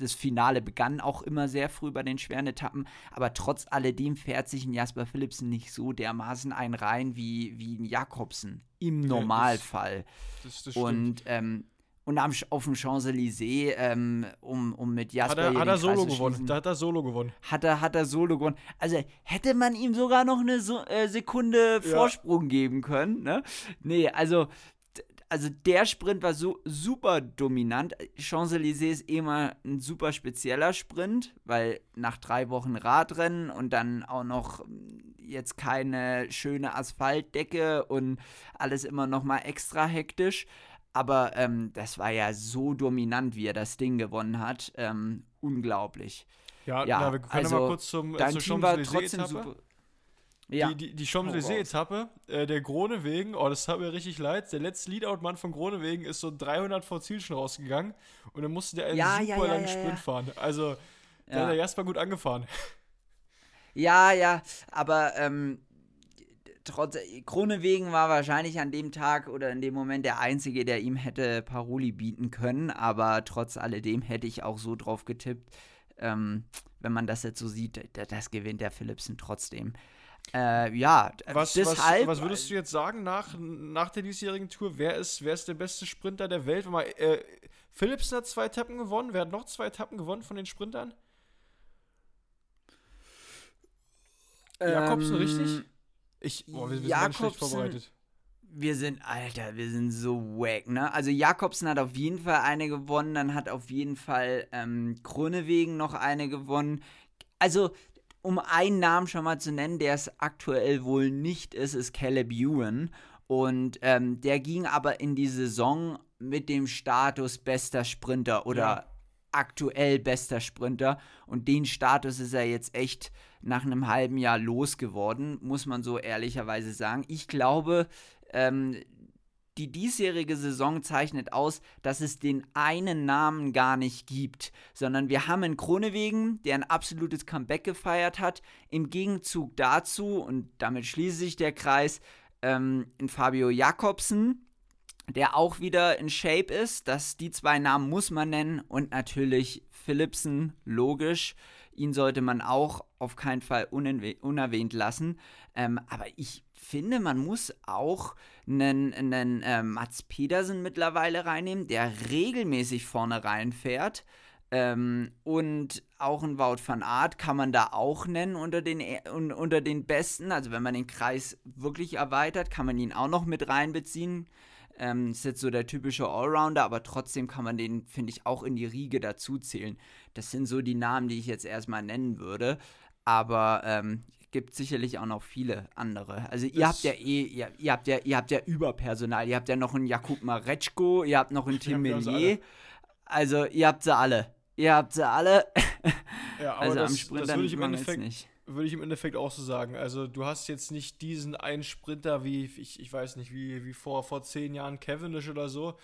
das Finale begann auch immer sehr früh bei den schweren Etappen. Aber trotz alledem fährt sich ein Jasper Philipsen nicht so dermaßen ein rein wie, wie ein Jakobsen. Im Normalfall. Ja, das, das, das und, ähm, und am, auf dem Champs-Élysées, ähm, um, um mit Jasper Hat er, hat er Solo gewonnen. Da hat er Solo gewonnen. Hat er, hat er Solo gewonnen. Also hätte man ihm sogar noch eine so äh, Sekunde ja. Vorsprung geben können. Ne? Nee, also also der Sprint war so super dominant. Champs-Élysées ist immer ein super spezieller Sprint, weil nach drei Wochen Radrennen und dann auch noch hm, jetzt keine schöne Asphaltdecke und alles immer noch mal extra hektisch. Aber ähm, das war ja so dominant, wie er das Ding gewonnen hat. Ähm, unglaublich. Ja, ja na, wir können also, mal kurz zum, äh, dein Team war trotzdem super. Ja. Die, die, die Champs-Élysées-Etappe, äh, der Gronewegen, oh, das tat mir richtig leid. Der letzte Leadout-Mann von Gronewegen ist so 300 vor Ziel schon rausgegangen und dann musste der einen ja, super ja, ja, langen Sprint fahren. Also, der hat der Jasper gut angefahren. Ja, ja, aber ähm, trotz Kronewegen war wahrscheinlich an dem Tag oder in dem Moment der einzige, der ihm hätte Paroli bieten können, aber trotz alledem hätte ich auch so drauf getippt. Ähm, wenn man das jetzt so sieht, das gewinnt der Philipsen trotzdem. Äh, ja, was, deshalb. Was, was, würdest du jetzt sagen nach, nach der diesjährigen Tour? Wer ist, wer ist der beste Sprinter der Welt? Mal, äh, Philipsen hat zwei Etappen gewonnen. Wer hat noch zwei Etappen gewonnen von den Sprintern? Ähm, Jakobsen, richtig? Ich, oh, wir, wir Jakobsen, sind vorbereitet. Wir sind, Alter, wir sind so wack, ne? Also Jakobsen hat auf jeden Fall eine gewonnen, dann hat auf jeden Fall ähm, Grönewegen noch eine gewonnen. Also um einen Namen schon mal zu nennen, der es aktuell wohl nicht ist, ist Caleb Ewan. Und ähm, der ging aber in die Saison mit dem Status bester Sprinter oder ja. aktuell bester Sprinter. Und den Status ist er jetzt echt nach einem halben Jahr losgeworden, muss man so ehrlicherweise sagen. Ich glaube, ähm, die diesjährige Saison zeichnet aus, dass es den einen Namen gar nicht gibt, sondern wir haben einen Kronewegen, der ein absolutes Comeback gefeiert hat. Im Gegenzug dazu, und damit schließt sich der Kreis, ähm, in Fabio Jakobsen, der auch wieder in Shape ist. Das, die zwei Namen muss man nennen und natürlich Philipsen, logisch. Ihn sollte man auch auf keinen Fall unerwähnt lassen. Ähm, aber ich finde, man muss auch einen, einen äh, Mats Pedersen mittlerweile reinnehmen, der regelmäßig vorne reinfährt. Ähm, und auch ein Wout van Art kann man da auch nennen unter den, un, unter den Besten. Also wenn man den Kreis wirklich erweitert, kann man ihn auch noch mit reinbeziehen. Ähm, ist jetzt so der typische Allrounder, aber trotzdem kann man den, finde ich, auch in die Riege dazu zählen. Das sind so die Namen, die ich jetzt erstmal nennen würde. Aber ähm, gibt sicherlich auch noch viele andere. Also ihr habt ja eh, ihr, ihr, habt ja, ihr habt ja Überpersonal. Ihr habt ja noch einen Jakub Mareczko, ihr habt noch einen Tim Melier. Also ihr habt sie alle. Ihr habt sie alle. Ja, aber also das, am Sprinter das würde ich im Endeffekt nicht. Würde ich im Endeffekt auch so sagen. Also du hast jetzt nicht diesen einen Sprinter wie, ich, ich weiß nicht, wie, wie vor, vor zehn Jahren Cavendish oder so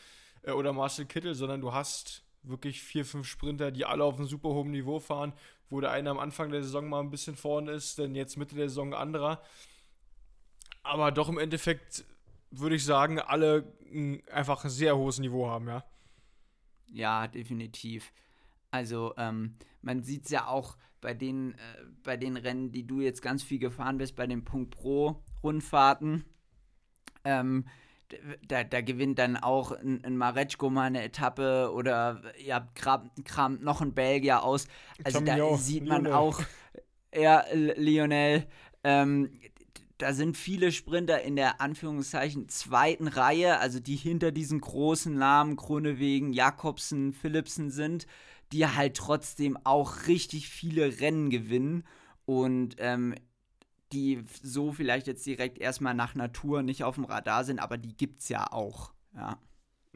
äh, oder Marcel Kittel, sondern du hast wirklich vier, fünf Sprinter, die alle auf einem super hohen Niveau fahren wo der eine am Anfang der Saison mal ein bisschen vorne ist, denn jetzt Mitte der Saison anderer. Aber doch im Endeffekt würde ich sagen, alle einfach ein sehr hohes Niveau haben, ja. Ja, definitiv. Also ähm, man sieht es ja auch bei den, äh, bei den Rennen, die du jetzt ganz viel gefahren bist, bei den Punkt Pro Rundfahrten. Ähm, da, da gewinnt dann auch ein, ein Mareczko mal eine Etappe oder ihr kramt, kramt noch ein Belgier aus. Also da auch. sieht man Lionel. auch, ja, Lionel, ähm, da sind viele Sprinter in der Anführungszeichen zweiten Reihe, also die hinter diesen großen Namen Kronewegen, Jakobsen, Philipsen sind, die halt trotzdem auch richtig viele Rennen gewinnen. Und ähm, die so vielleicht jetzt direkt erstmal nach Natur nicht auf dem Radar sind, aber die gibt es ja auch. Ja.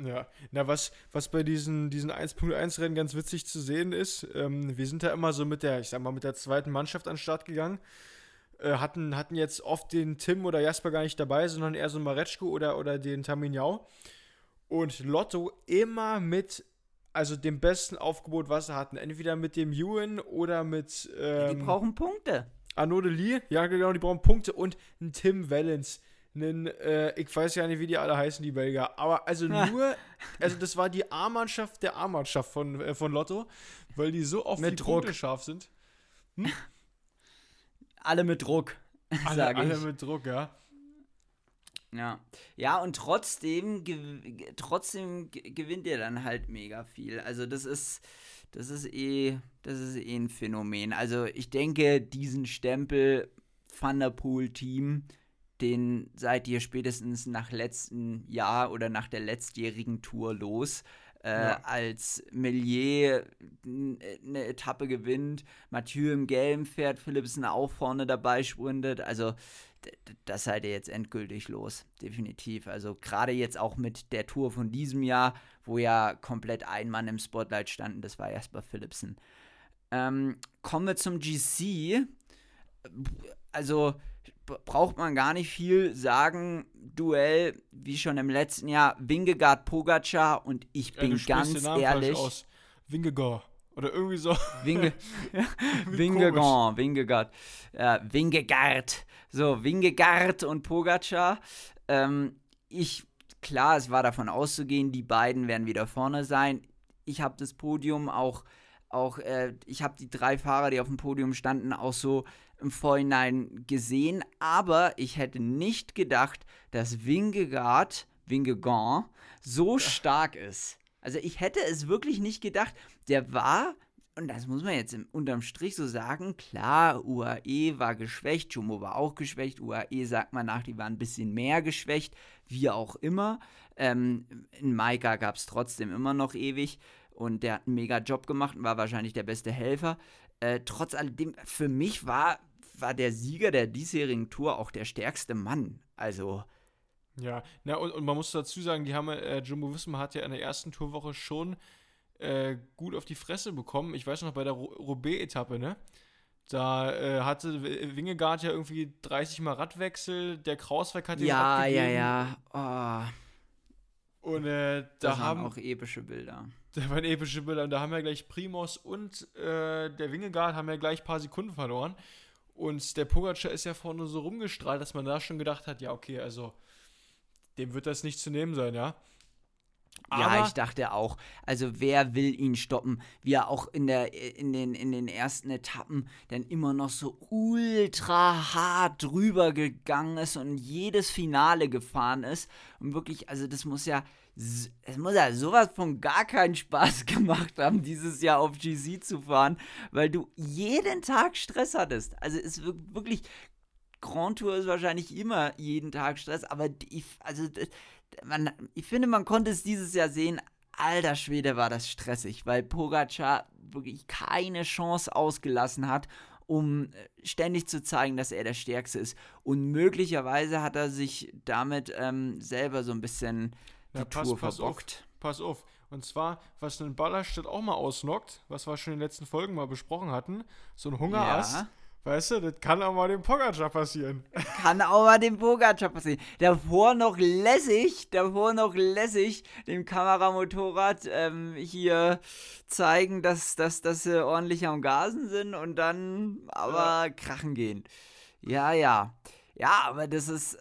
Ja, na, was, was bei diesen, diesen 1.1-Rennen ganz witzig zu sehen ist, ähm, wir sind da immer so mit der, ich sag mal, mit der zweiten Mannschaft an den Start gegangen. Äh, hatten, hatten jetzt oft den Tim oder Jasper gar nicht dabei, sondern eher so Mareczko oder, oder den Taminjau. Und Lotto immer mit, also dem besten Aufgebot, was sie hatten. Entweder mit dem Ewan oder mit. Ähm, die brauchen Punkte. Arnaud Lee, ja genau, die brauchen Punkte und ein Tim Wellens. Einen, äh, ich weiß ja nicht, wie die alle heißen, die Belgier. Aber also nur, also das war die A-Mannschaft der A-Mannschaft von, äh, von Lotto, weil die so oft mit die Druck. Punkte scharf sind. Hm? Alle mit Druck. Alle, alle mit Druck, ja. Ja, ja und trotzdem, ge trotzdem gewinnt er dann halt mega viel. Also das ist, das ist eh, das ist eh ein Phänomen. Also ich denke, diesen Stempel Thunderpool-Team, den seid ihr spätestens nach letzten Jahr oder nach der letztjährigen Tour los. Äh, ja. Als Melier eine Etappe gewinnt, Mathieu im gelben Pferd, Philipsen auch vorne dabei sprintet. Also das seid ihr jetzt endgültig los, definitiv. Also gerade jetzt auch mit der Tour von diesem Jahr, wo ja komplett ein Mann im Spotlight standen, das war Jasper Philipsen. Ähm, kommen wir zum GC. Also braucht man gar nicht viel sagen. Duell, wie schon im letzten Jahr, Wingegaard Pogacar und ich bin ja, ganz ehrlich. Aus. Wingegaard. Oder irgendwie so. Winge, Wingegaard, Wingegaard. Äh, Wingegaard. So, Wingegaard und Pogacar. Ähm, ich, klar, es war davon auszugehen, die beiden werden wieder vorne sein. Ich habe das Podium auch, auch äh, ich habe die drei Fahrer, die auf dem Podium standen, auch so im Vorhinein gesehen. Aber ich hätte nicht gedacht, dass Wingegaard, Wingegaard, so stark ist. Also ich hätte es wirklich nicht gedacht. Der war und das muss man jetzt im, unterm Strich so sagen, klar, UAE war geschwächt, Jumbo war auch geschwächt, UAE sagt man nach, die waren ein bisschen mehr geschwächt, wie auch immer. Ähm, in Maika gab es trotzdem immer noch ewig und der hat einen mega Job gemacht und war wahrscheinlich der beste Helfer. Äh, trotz alledem, für mich war, war der Sieger der diesjährigen Tour auch der stärkste Mann. Also. Ja, na, und, und man muss dazu sagen, die haben, äh, Jumbo Wismar hat ja in der ersten Tourwoche schon äh, gut auf die Fresse bekommen. Ich weiß noch bei der Roubaix-Etappe, ne? Da äh, hatte Wingegaard ja irgendwie 30 Mal Radwechsel, der Krausweg hat ihn Ja, abgegeben. ja, ja. Oh. Und äh, da das haben auch epische Bilder. Da waren epische Bilder und da haben ja gleich Primos und äh, der Wingegaard haben ja gleich ein paar Sekunden verloren. Und der Pogacar ist ja vorne so rumgestrahlt, dass man da schon gedacht hat, ja, okay, also dem wird das nicht zu nehmen sein, ja. Ja, ich dachte auch. Also wer will ihn stoppen? Wie er auch in, der, in, den, in den ersten Etappen dann immer noch so ultra hart drüber gegangen ist und jedes Finale gefahren ist. Und wirklich, also das muss ja, es muss ja sowas von gar keinen Spaß gemacht haben, dieses Jahr auf GC zu fahren, weil du jeden Tag Stress hattest. Also es ist wirklich, Grand Tour ist wahrscheinlich immer jeden Tag Stress, aber die, also man, ich finde, man konnte es dieses Jahr sehen, alter Schwede war das stressig, weil Pogacar wirklich keine Chance ausgelassen hat, um äh, ständig zu zeigen, dass er der Stärkste ist. Und möglicherweise hat er sich damit ähm, selber so ein bisschen die ja, pass, Tour pass verbockt. Auf, pass auf. Und zwar, was einen Ballerstedt auch mal ausnockt, was wir schon in den letzten Folgen mal besprochen hatten, so ein Hungerass. Ja. Weißt du, das kann auch mal dem Pogacar passieren. Kann auch mal dem Pogacar passieren. Davor noch lässig, davor noch lässig dem Kameramotorrad ähm, hier zeigen, dass, dass, dass sie ordentlich am Gasen sind und dann aber ja. krachen gehen. Ja, ja. Ja, aber das ist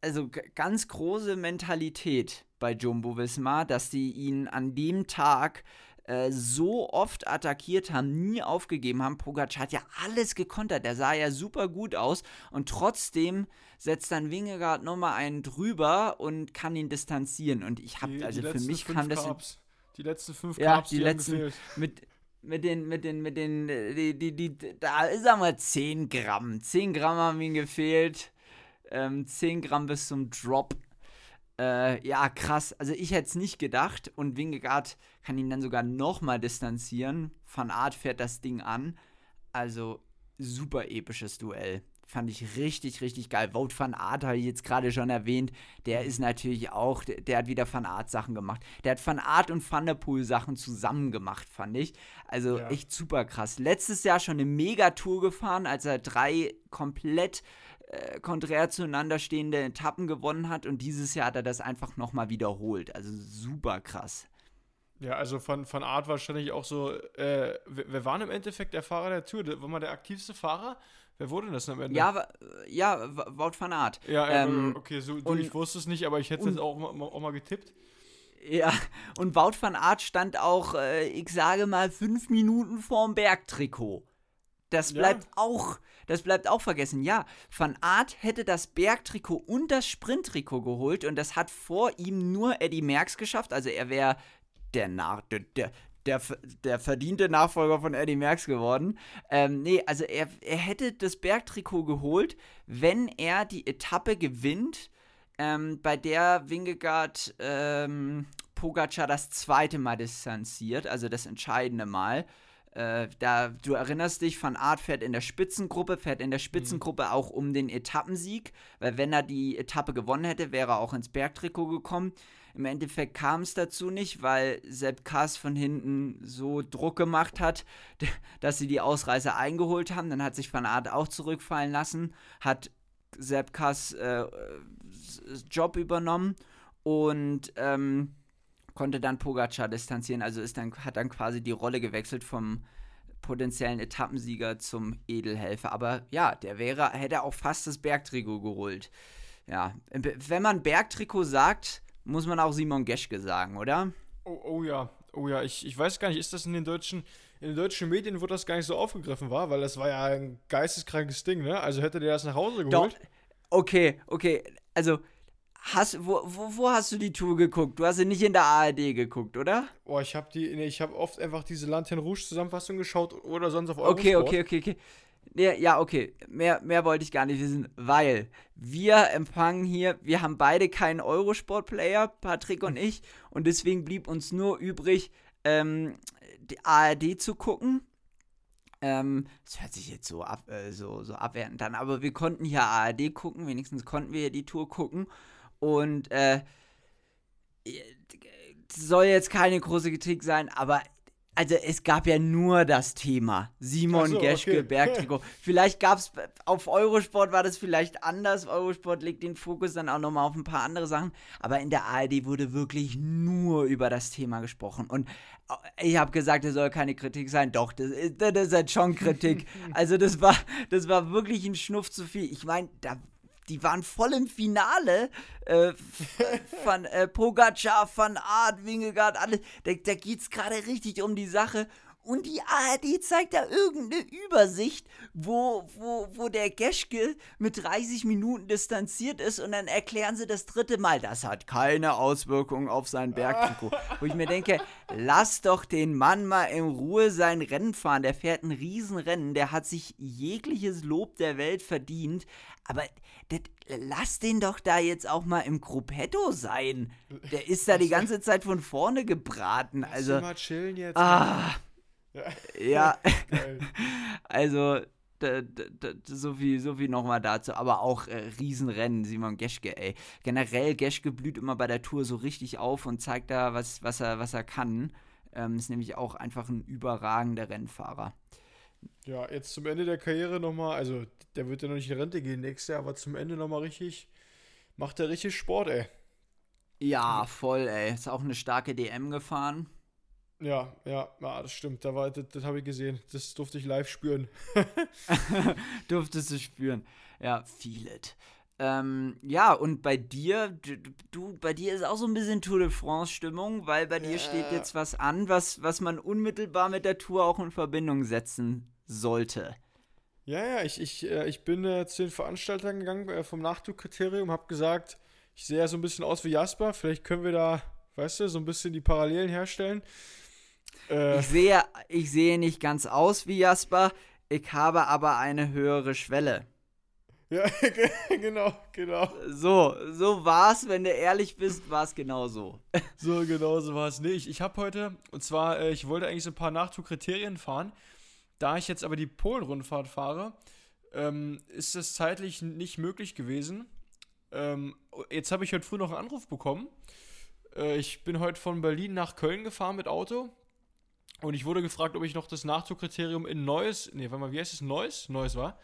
also ganz große Mentalität bei Jumbo Visma, dass die ihn an dem Tag äh, so oft attackiert haben, nie aufgegeben haben. Pogacar hat ja alles gekontert, der sah ja super gut aus und trotzdem setzt dann Wingegaard nochmal einen drüber und kann ihn distanzieren und ich habe, also für mich kam das... Carbs. Die letzten fünf ja, die, die letzten, mit, mit den, mit den, mit den, die, die, die, da ist einmal 10 Gramm. 10 Gramm haben ihm gefehlt. Ähm, 10 Gramm bis zum Drop. Äh, ja, krass. Also ich hätte es nicht gedacht. Und Wingegaard kann ihn dann sogar nochmal distanzieren. Van Art fährt das Ding an. Also super episches Duell. Fand ich richtig, richtig geil. Vote van Art habe ich jetzt gerade schon erwähnt. Der ist natürlich auch, der, der, hat wieder Van Art Sachen gemacht. Der hat Van Art und Van der Poel Sachen zusammen gemacht, fand ich. Also ja. echt super krass. Letztes Jahr schon eine Megatour gefahren, als er drei komplett äh, konträr zueinander stehende Etappen gewonnen hat und dieses Jahr hat er das einfach nochmal wiederholt. Also super krass. Ja, also von, von Art wahrscheinlich auch so, äh, wer, war im Endeffekt der Fahrer der Tour? War mal der aktivste Fahrer? Wer wurde das am Ende? Ja, ja Wout van Art. Ja, ähm, okay, so, du, und, ich wusste es nicht, aber ich hätte es auch, auch, auch mal getippt. Ja, und Wout van Art stand auch, äh, ich sage mal, fünf Minuten vorm Bergtrikot. Das bleibt ja. auch, das bleibt auch vergessen. Ja, Van Aert hätte das Bergtrikot und das Sprinttrikot geholt und das hat vor ihm nur Eddie Merckx geschafft. Also er wäre der, Nach der, der, der, der verdiente Nachfolger von Eddie Merckx geworden. Ähm, nee, also er, er hätte das Bergtrikot geholt, wenn er die Etappe gewinnt, ähm, bei der Wingegaard ähm, Pogacar das zweite Mal distanziert, also das entscheidende Mal. Äh, da, du erinnerst dich, Van Art fährt in der Spitzengruppe, fährt in der Spitzengruppe mhm. auch um den Etappensieg, weil wenn er die Etappe gewonnen hätte, wäre er auch ins Bergtrikot gekommen. Im Endeffekt kam es dazu nicht, weil Sepp Kass von hinten so Druck gemacht hat, dass sie die Ausreise eingeholt haben. Dann hat sich Van Art auch zurückfallen lassen, hat Sepp Kass äh, Job übernommen und ähm, konnte dann Pogacar distanzieren. Also ist dann, hat dann quasi die Rolle gewechselt vom potenziellen Etappensieger zum Edelhelfer. Aber ja, der wäre, hätte auch fast das Bergtrikot geholt. Ja, wenn man Bergtrikot sagt, muss man auch Simon Geschke sagen, oder? Oh, oh ja, oh ja, ich, ich weiß gar nicht, ist das in den deutschen, in den deutschen Medien, wo das gar nicht so aufgegriffen war, weil das war ja ein geisteskrankes Ding, ne? Also hätte der das nach Hause geholt. Doch, okay, okay, also hast, wo, wo, wo hast du die Tour geguckt? Du hast sie nicht in der ARD geguckt, oder? Boah, ich habe die, nee, ich habe oft einfach diese Lantern Rouge Zusammenfassung geschaut oder sonst auf Eurosport. Okay, okay, okay, okay. Ja, ja, okay. Mehr, mehr wollte ich gar nicht wissen, weil wir empfangen hier, wir haben beide keinen Eurosport-Player, Patrick und ich, und deswegen blieb uns nur übrig, ähm, die ARD zu gucken. Ähm, das hört sich jetzt so, ab, äh, so, so abwertend an, aber wir konnten hier ARD gucken, wenigstens konnten wir hier die Tour gucken. Und äh, soll jetzt keine große Kritik sein, aber also es gab ja nur das Thema Simon so, Geschke okay. Bergtrikot. vielleicht gab es auf Eurosport war das vielleicht anders. Eurosport legt den Fokus dann auch nochmal auf ein paar andere Sachen. Aber in der ARD wurde wirklich nur über das Thema gesprochen. Und äh, ich habe gesagt, es soll keine Kritik sein. Doch, das ist, das ist halt schon Kritik. also das war, das war wirklich ein Schnuff zu viel. Ich meine, da die waren voll im Finale äh, von äh, Pogacar, von Art, Wingegaard, alles. Da, da geht es gerade richtig um die Sache. Und die ARD zeigt da irgendeine Übersicht, wo, wo, wo der Geschke mit 30 Minuten distanziert ist und dann erklären sie das dritte Mal, das hat keine Auswirkungen auf sein Bergtrikot. wo ich mir denke, lass doch den Mann mal in Ruhe sein Rennen fahren. Der fährt ein Riesenrennen, der hat sich jegliches Lob der Welt verdient. Aber das, lass den doch da jetzt auch mal im Gruppetto sein. Der ist da die ganze Zeit von vorne gebraten. Also mal chillen jetzt. Ah, ja. also so viel, so viel nochmal dazu. Aber auch äh, Riesenrennen, Simon Geschke, ey. Generell, Geschke blüht immer bei der Tour so richtig auf und zeigt da, was, was, er, was er kann. Ähm, ist nämlich auch einfach ein überragender Rennfahrer. Ja, jetzt zum Ende der Karriere nochmal, also der wird ja noch nicht in Rente gehen nächstes Jahr, aber zum Ende nochmal richtig, macht er richtig Sport, ey. Ja, voll, ey. Ist auch eine starke DM gefahren. Ja, ja, ja, das stimmt. Da war, das, das habe ich gesehen. Das durfte ich live spüren. Durftest du spüren. Ja, feel it. Ähm, ja, und bei dir, du, du, bei dir ist auch so ein bisschen Tour de France-Stimmung, weil bei dir steht jetzt was an, was, was man unmittelbar mit der Tour auch in Verbindung setzen sollte. Ja, ja, ich, ich, äh, ich bin äh, zu den Veranstaltern gegangen äh, vom Nachtour-Kriterium, habe gesagt, ich sehe ja so ein bisschen aus wie Jasper, vielleicht können wir da, weißt du, so ein bisschen die Parallelen herstellen. Äh, ich, sehe, ich sehe nicht ganz aus wie Jasper, ich habe aber eine höhere Schwelle. Ja, genau, genau. So, so war's, wenn du ehrlich bist, war es genau so. So, genau so war es. Nee, ich, habe heute, und zwar, äh, ich wollte eigentlich so ein paar Nachtourkriterien fahren. Da ich jetzt aber die Polen-Rundfahrt fahre, ähm, ist es zeitlich nicht möglich gewesen. Ähm, jetzt habe ich heute früh noch einen Anruf bekommen. Äh, ich bin heute von Berlin nach Köln gefahren mit Auto. Und ich wurde gefragt, ob ich noch das Nachzugkriterium in Neues, nee, warte mal, wie heißt es? Neues? Neues war?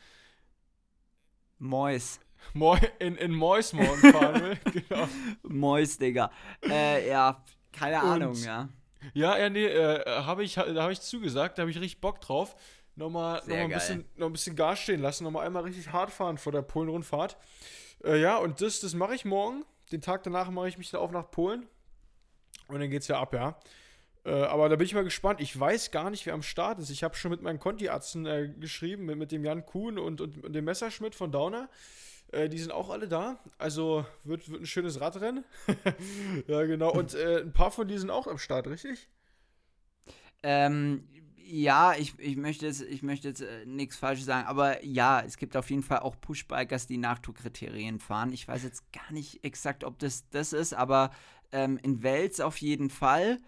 Mois. Moi, in, in Mois morgen fahren will, genau. Mois, Digga. Äh, ja, keine Und, Ahnung, ja. Ja, ja, nee, äh, habe ich, da habe ich zugesagt, da habe ich richtig Bock drauf. Nochmal, nochmal ein, bisschen, noch ein bisschen Gas stehen lassen, nochmal einmal richtig hart fahren vor der Polen-Rundfahrt. Äh, ja, und das, das mache ich morgen. Den Tag danach mache ich mich da auf nach Polen. Und dann geht's ja ab, ja. Äh, aber da bin ich mal gespannt. Ich weiß gar nicht, wer am Start ist. Ich habe schon mit meinen Conti-Atzen äh, geschrieben, mit, mit dem Jan Kuhn und, und, und dem Messerschmidt von Downer. Äh, die sind auch alle da. Also wird, wird ein schönes Radrennen. ja, genau. Und äh, ein paar von die sind auch am Start, richtig? Ähm, ja, ich, ich möchte jetzt, ich möchte jetzt äh, nichts Falsches sagen, aber ja, es gibt auf jeden Fall auch Pushbikers, die Nachtourkriterien fahren. Ich weiß jetzt gar nicht exakt, ob das das ist, aber ähm, in Wels auf jeden Fall.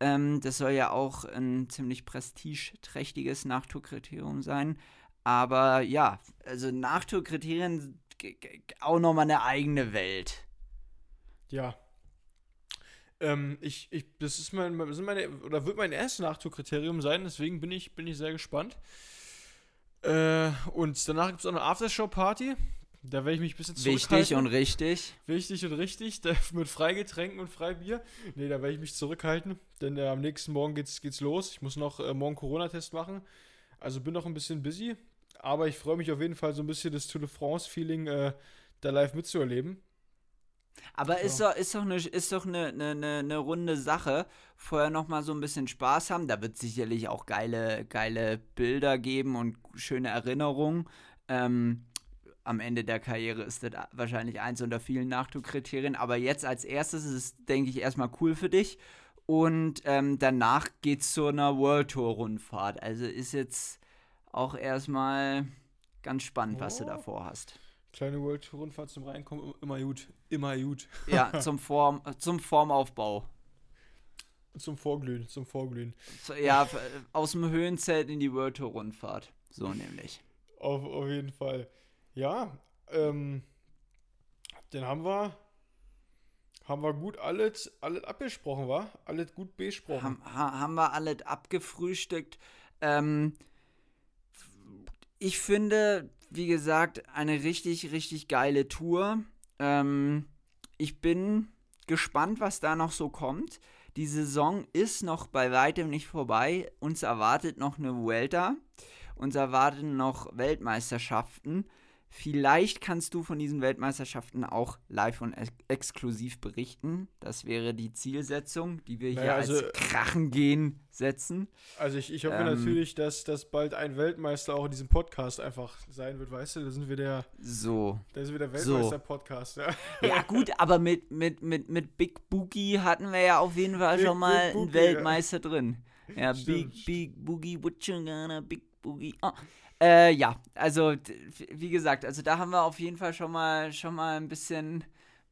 Ähm, das soll ja auch ein ziemlich prestigeträchtiges Nachtourkriterium sein. Aber ja, also Nachtourkriterien auch nochmal eine eigene Welt. Ja. Ähm, ich, ich, das ist mein, sind meine, oder wird mein erstes Nachtourkriterium sein, deswegen bin ich, bin ich sehr gespannt. Äh, und danach gibt es auch eine Aftershow-Party. Da werde ich mich ein bisschen zurückhalten. Wichtig und richtig. Wichtig und richtig. Mit Freigetränken und Freibier. Nee, da werde ich mich zurückhalten. Denn äh, am nächsten Morgen geht's, geht's los. Ich muss noch äh, morgen Corona-Test machen. Also bin noch ein bisschen busy. Aber ich freue mich auf jeden Fall so ein bisschen das Tour de France-Feeling äh, da live mitzuerleben. Aber ist doch, ist doch, eine, ist doch eine, eine, eine runde Sache. Vorher nochmal so ein bisschen Spaß haben. Da wird sicherlich auch geile, geile Bilder geben und schöne Erinnerungen. Ähm, am Ende der Karriere ist das wahrscheinlich eins unter vielen Nachdruckkriterien. Aber jetzt als erstes ist es, denke ich, erstmal cool für dich. Und ähm, danach geht es zu einer World Tour Rundfahrt. Also ist jetzt auch erstmal ganz spannend, oh. was du oh. davor hast. Kleine World Tour Rundfahrt zum Reinkommen, immer gut. Immer gut. Ja, zum, Form, zum Formaufbau. Zum Vorglühen, zum Vorglühen. Ja, aus dem Höhenzelt in die World Tour Rundfahrt. So nämlich. Auf, auf jeden Fall. Ja, ähm, den haben wir, haben wir gut alles, alles abgesprochen, war? Alles gut besprochen. Haben, haben wir alles abgefrühstückt. Ähm, ich finde, wie gesagt, eine richtig, richtig geile Tour. Ähm, ich bin gespannt, was da noch so kommt. Die Saison ist noch bei weitem nicht vorbei. Uns erwartet noch eine Vuelta. Uns erwarten noch Weltmeisterschaften. Vielleicht kannst du von diesen Weltmeisterschaften auch live und ex exklusiv berichten. Das wäre die Zielsetzung, die wir naja, hier also, als Krachengehen setzen. Also ich, ich hoffe ähm, natürlich, dass, dass bald ein Weltmeister auch in diesem Podcast einfach sein wird, weißt du? Da sind wir der, so, da sind wir der Weltmeister-Podcast, so. ja. Ja gut, aber mit, mit, mit, mit Big Boogie hatten wir ja auf jeden Fall Big, schon mal Boogie, einen Weltmeister ja. drin. Ja, Stimmt. Big, Big Boogie, what you gonna, Big Boogie. Oh. Äh, ja, also wie gesagt, also da haben wir auf jeden Fall schon mal schon mal ein bisschen,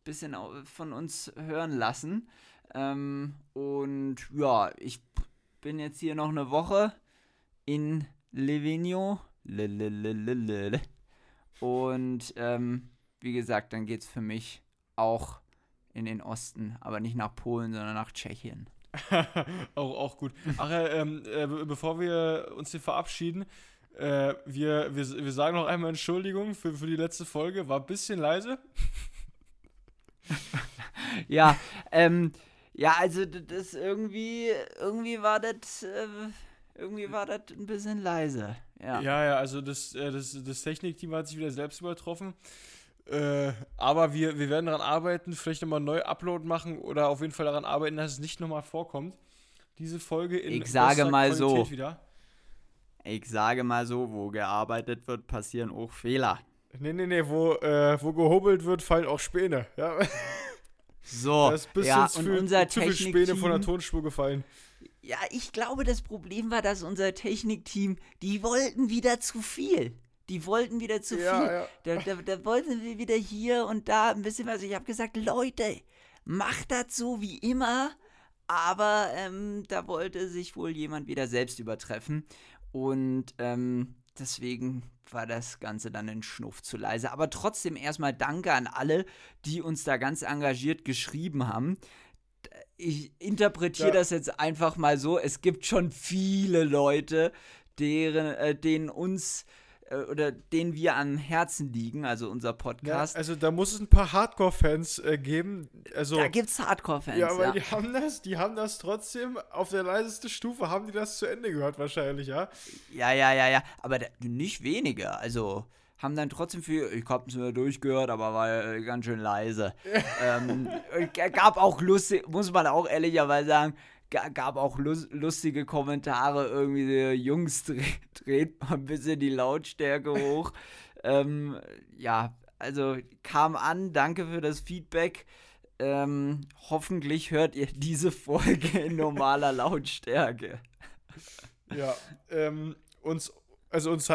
bisschen von uns hören lassen. Ähm, und ja, ich bin jetzt hier noch eine Woche in Livigno. Und ähm, wie gesagt, dann geht es für mich auch in den Osten, aber nicht nach Polen, sondern nach Tschechien. auch, auch gut. Ach, äh, ähm, äh, bevor wir uns hier verabschieden, äh, wir, wir, wir sagen noch einmal Entschuldigung für, für die letzte Folge. War ein bisschen leise. ja, ähm, ja, also das irgendwie, irgendwie war das, äh, irgendwie war das ein bisschen leise. Ja, ja, ja also das, äh, das, das Technikteam hat sich wieder selbst übertroffen. Äh, aber wir, wir werden daran arbeiten, vielleicht nochmal neu Upload machen oder auf jeden Fall daran arbeiten, dass es nicht nochmal vorkommt. Diese Folge in Ich sage mal so. Wieder ich sage mal so, wo gearbeitet wird, passieren auch Fehler. Nee, nee, nee, wo, äh, wo gehobelt wird, fallen auch Späne. Ja. So, das ist ja, und für, unser zu Späne von der Tonspur gefallen. Ja, ich glaube, das Problem war, dass unser Technikteam, die wollten wieder zu viel. Die wollten wieder zu ja, viel. Ja. Da, da, da wollten wir wieder hier und da ein bisschen was. Ich habe gesagt, Leute, macht das so wie immer. Aber ähm, da wollte sich wohl jemand wieder selbst übertreffen. Und ähm, deswegen war das Ganze dann ein Schnuff zu leise. Aber trotzdem erstmal danke an alle, die uns da ganz engagiert geschrieben haben. Ich interpretiere ja. das jetzt einfach mal so. Es gibt schon viele Leute, deren, äh, denen uns oder denen wir am Herzen liegen, also unser Podcast. Ja, also da muss es ein paar Hardcore-Fans äh, geben. Also, da gibt es Hardcore-Fans. Ja, aber ja. die haben das, die haben das trotzdem auf der leisesten Stufe, haben die das zu Ende gehört wahrscheinlich, ja? Ja, ja, ja, ja. Aber da, nicht wenige. Also haben dann trotzdem viel, ich hab's mir durchgehört, aber war äh, ganz schön leise. ähm, gab auch lustig, muss man auch ehrlicherweise sagen, gab auch lustige Kommentare, irgendwie, Jungs, dreht, dreht mal ein bisschen die Lautstärke hoch. ähm, ja, also kam an, danke für das Feedback. Ähm, hoffentlich hört ihr diese Folge in normaler Lautstärke. Ja, ähm, uns, also uns,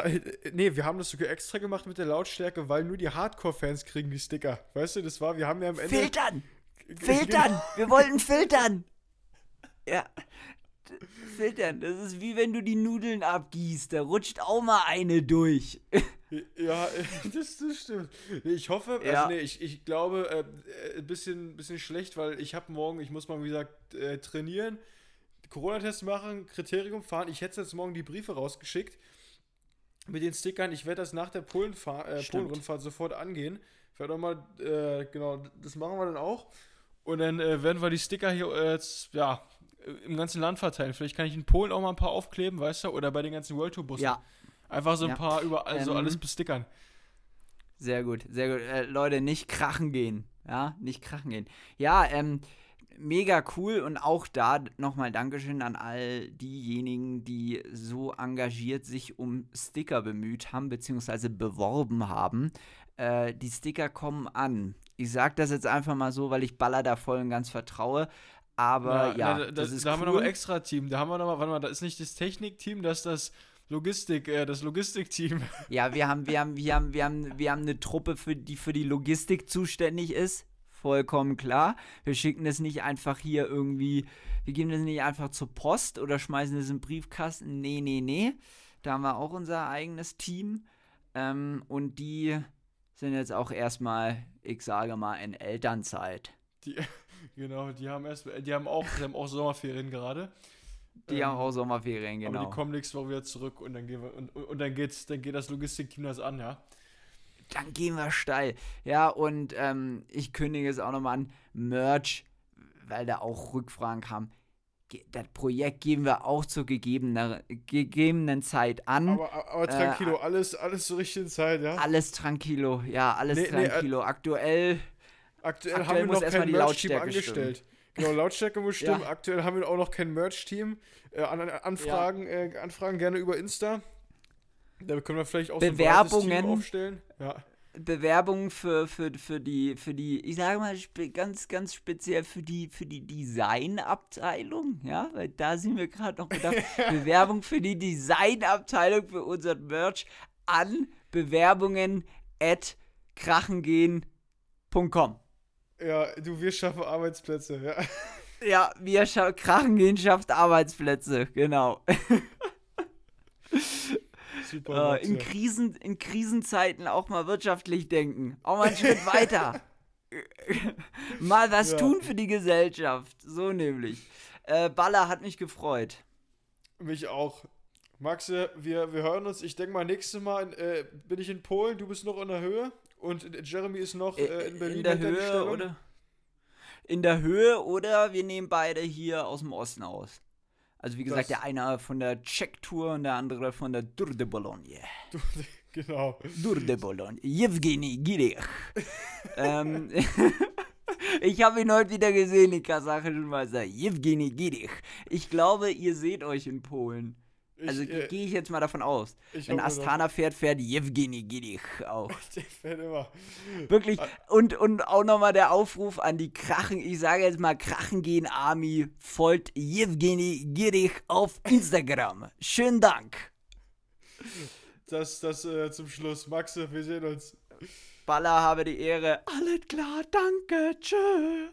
nee, wir haben das sogar extra gemacht mit der Lautstärke, weil nur die Hardcore-Fans kriegen die Sticker. Weißt du, das war, wir haben ja am Ende. Filtern! Filtern! Wir wollten filtern! Ja. Filtern, das ist wie wenn du die Nudeln abgießt, da rutscht auch mal eine durch. Ja, das, das stimmt. Ich hoffe, also ja. nee, ich, ich glaube, äh, ein äh, bisschen, bisschen schlecht, weil ich habe morgen, ich muss mal, wie gesagt, äh, trainieren, Corona-Test machen, Kriterium fahren. Ich hätte jetzt morgen die Briefe rausgeschickt mit den Stickern. Ich werde das nach der Polen-Rundfahrt äh, Polen sofort angehen. Ich werde auch mal, äh, genau, das machen wir dann auch. Und dann äh, werden wir die Sticker hier jetzt, ja, im ganzen Land verteilen. Vielleicht kann ich in Polen auch mal ein paar aufkleben, weißt du, oder bei den ganzen World Tour Bussen. Ja. Einfach so ein ja. paar überall ähm, so alles bestickern. Sehr gut, sehr gut. Äh, Leute, nicht krachen gehen. Ja, nicht krachen gehen. Ja, ähm, mega cool und auch da nochmal Dankeschön an all diejenigen, die so engagiert sich um Sticker bemüht haben, beziehungsweise beworben haben. Äh, die Sticker kommen an. Ich sage das jetzt einfach mal so, weil ich Baller da voll und ganz vertraue. Aber ja, ja na, da, das ist da cool. haben wir noch ein extra Team. Da haben wir noch mal, warte mal, da ist nicht das Technikteam, das ist das Logistik, äh, das Logistikteam. Ja, wir haben, wir haben, wir haben, wir haben, wir haben eine Truppe, für die für die Logistik zuständig ist. Vollkommen klar. Wir schicken das nicht einfach hier irgendwie, wir geben das nicht einfach zur Post oder schmeißen das in den Briefkasten. Nee, nee, nee. Da haben wir auch unser eigenes Team. Ähm, und die sind jetzt auch erstmal, ich sage mal, in Elternzeit. Die, Genau, die haben erst, die haben auch, die haben auch Sommerferien gerade. Die ähm, haben auch Sommerferien, genau. Aber die kommen nächste Woche wieder zurück und dann gehen wir, und, und dann geht's, dann geht das Logistikteam das an, ja. Dann gehen wir steil. Ja, und ähm, ich kündige es auch nochmal an, Merch, weil da auch Rückfragen kamen. Das Projekt geben wir auch zur gegebener, gegebenen Zeit an. Aber, aber tranquilo, äh, alles, alles zur richtigen Zeit, ja? Alles tranquilo, ja, alles nee, tranquilo. Nee, äh, Aktuell Aktuell, Aktuell haben wir noch kein Merch-Team angestellt. Stimmen. Genau, Lautstärke muss stimmen. Ja. Aktuell haben wir auch noch kein Merch-Team. Äh, Anfragen, ja. äh, Anfragen gerne über Insta. Da können wir vielleicht auch Bewerbungen, so ein Team aufstellen. Ja. Bewerbungen für, für, für die, für die, ich sage mal ganz, ganz speziell für die, für die Designabteilung, ja, weil da sind wir gerade noch gedacht. Bewerbung für die Designabteilung für unseren Merch an Bewerbungen at krachengehen.com. Ja, du, wir schaffen Arbeitsplätze, ja. Ja, wir scha Krachen gehen schafft Arbeitsplätze, genau. Super. Äh, in, Krisen, in Krisenzeiten auch mal wirtschaftlich denken. Auch mal einen Schritt weiter. mal was ja. tun für die Gesellschaft. So nämlich. Äh, Baller hat mich gefreut. Mich auch. Maxe, wir, wir hören uns. Ich denke mal, nächstes Mal äh, bin ich in Polen, du bist noch in der Höhe. Und Jeremy ist noch äh, in Berlin. In der Höhe, oder? In der Höhe oder wir nehmen beide hier aus dem Osten aus. Also wie gesagt, das der eine von der Czech-Tour und der andere von der Tour de Bologne. genau. Tour de Bologne. Jewgeni Girich. ähm, ich habe ihn heute wieder gesehen, die kasachischen Meister. Jewgeni Girich. Ich glaube, ihr seht euch in Polen. Also äh, gehe ich jetzt mal davon aus. Wenn Astana doch. fährt, fährt Jewgeni Gidich auch. Der fährt immer. Wirklich. Ah. Und, und auch nochmal der Aufruf an die Krachen, ich sage jetzt mal Krachengehen Army, folgt Jewgeni Gidich auf Instagram. Schönen Dank. Das, das äh, zum Schluss. Maxe, wir sehen uns. Baller habe die Ehre. Alles klar, danke, tschö.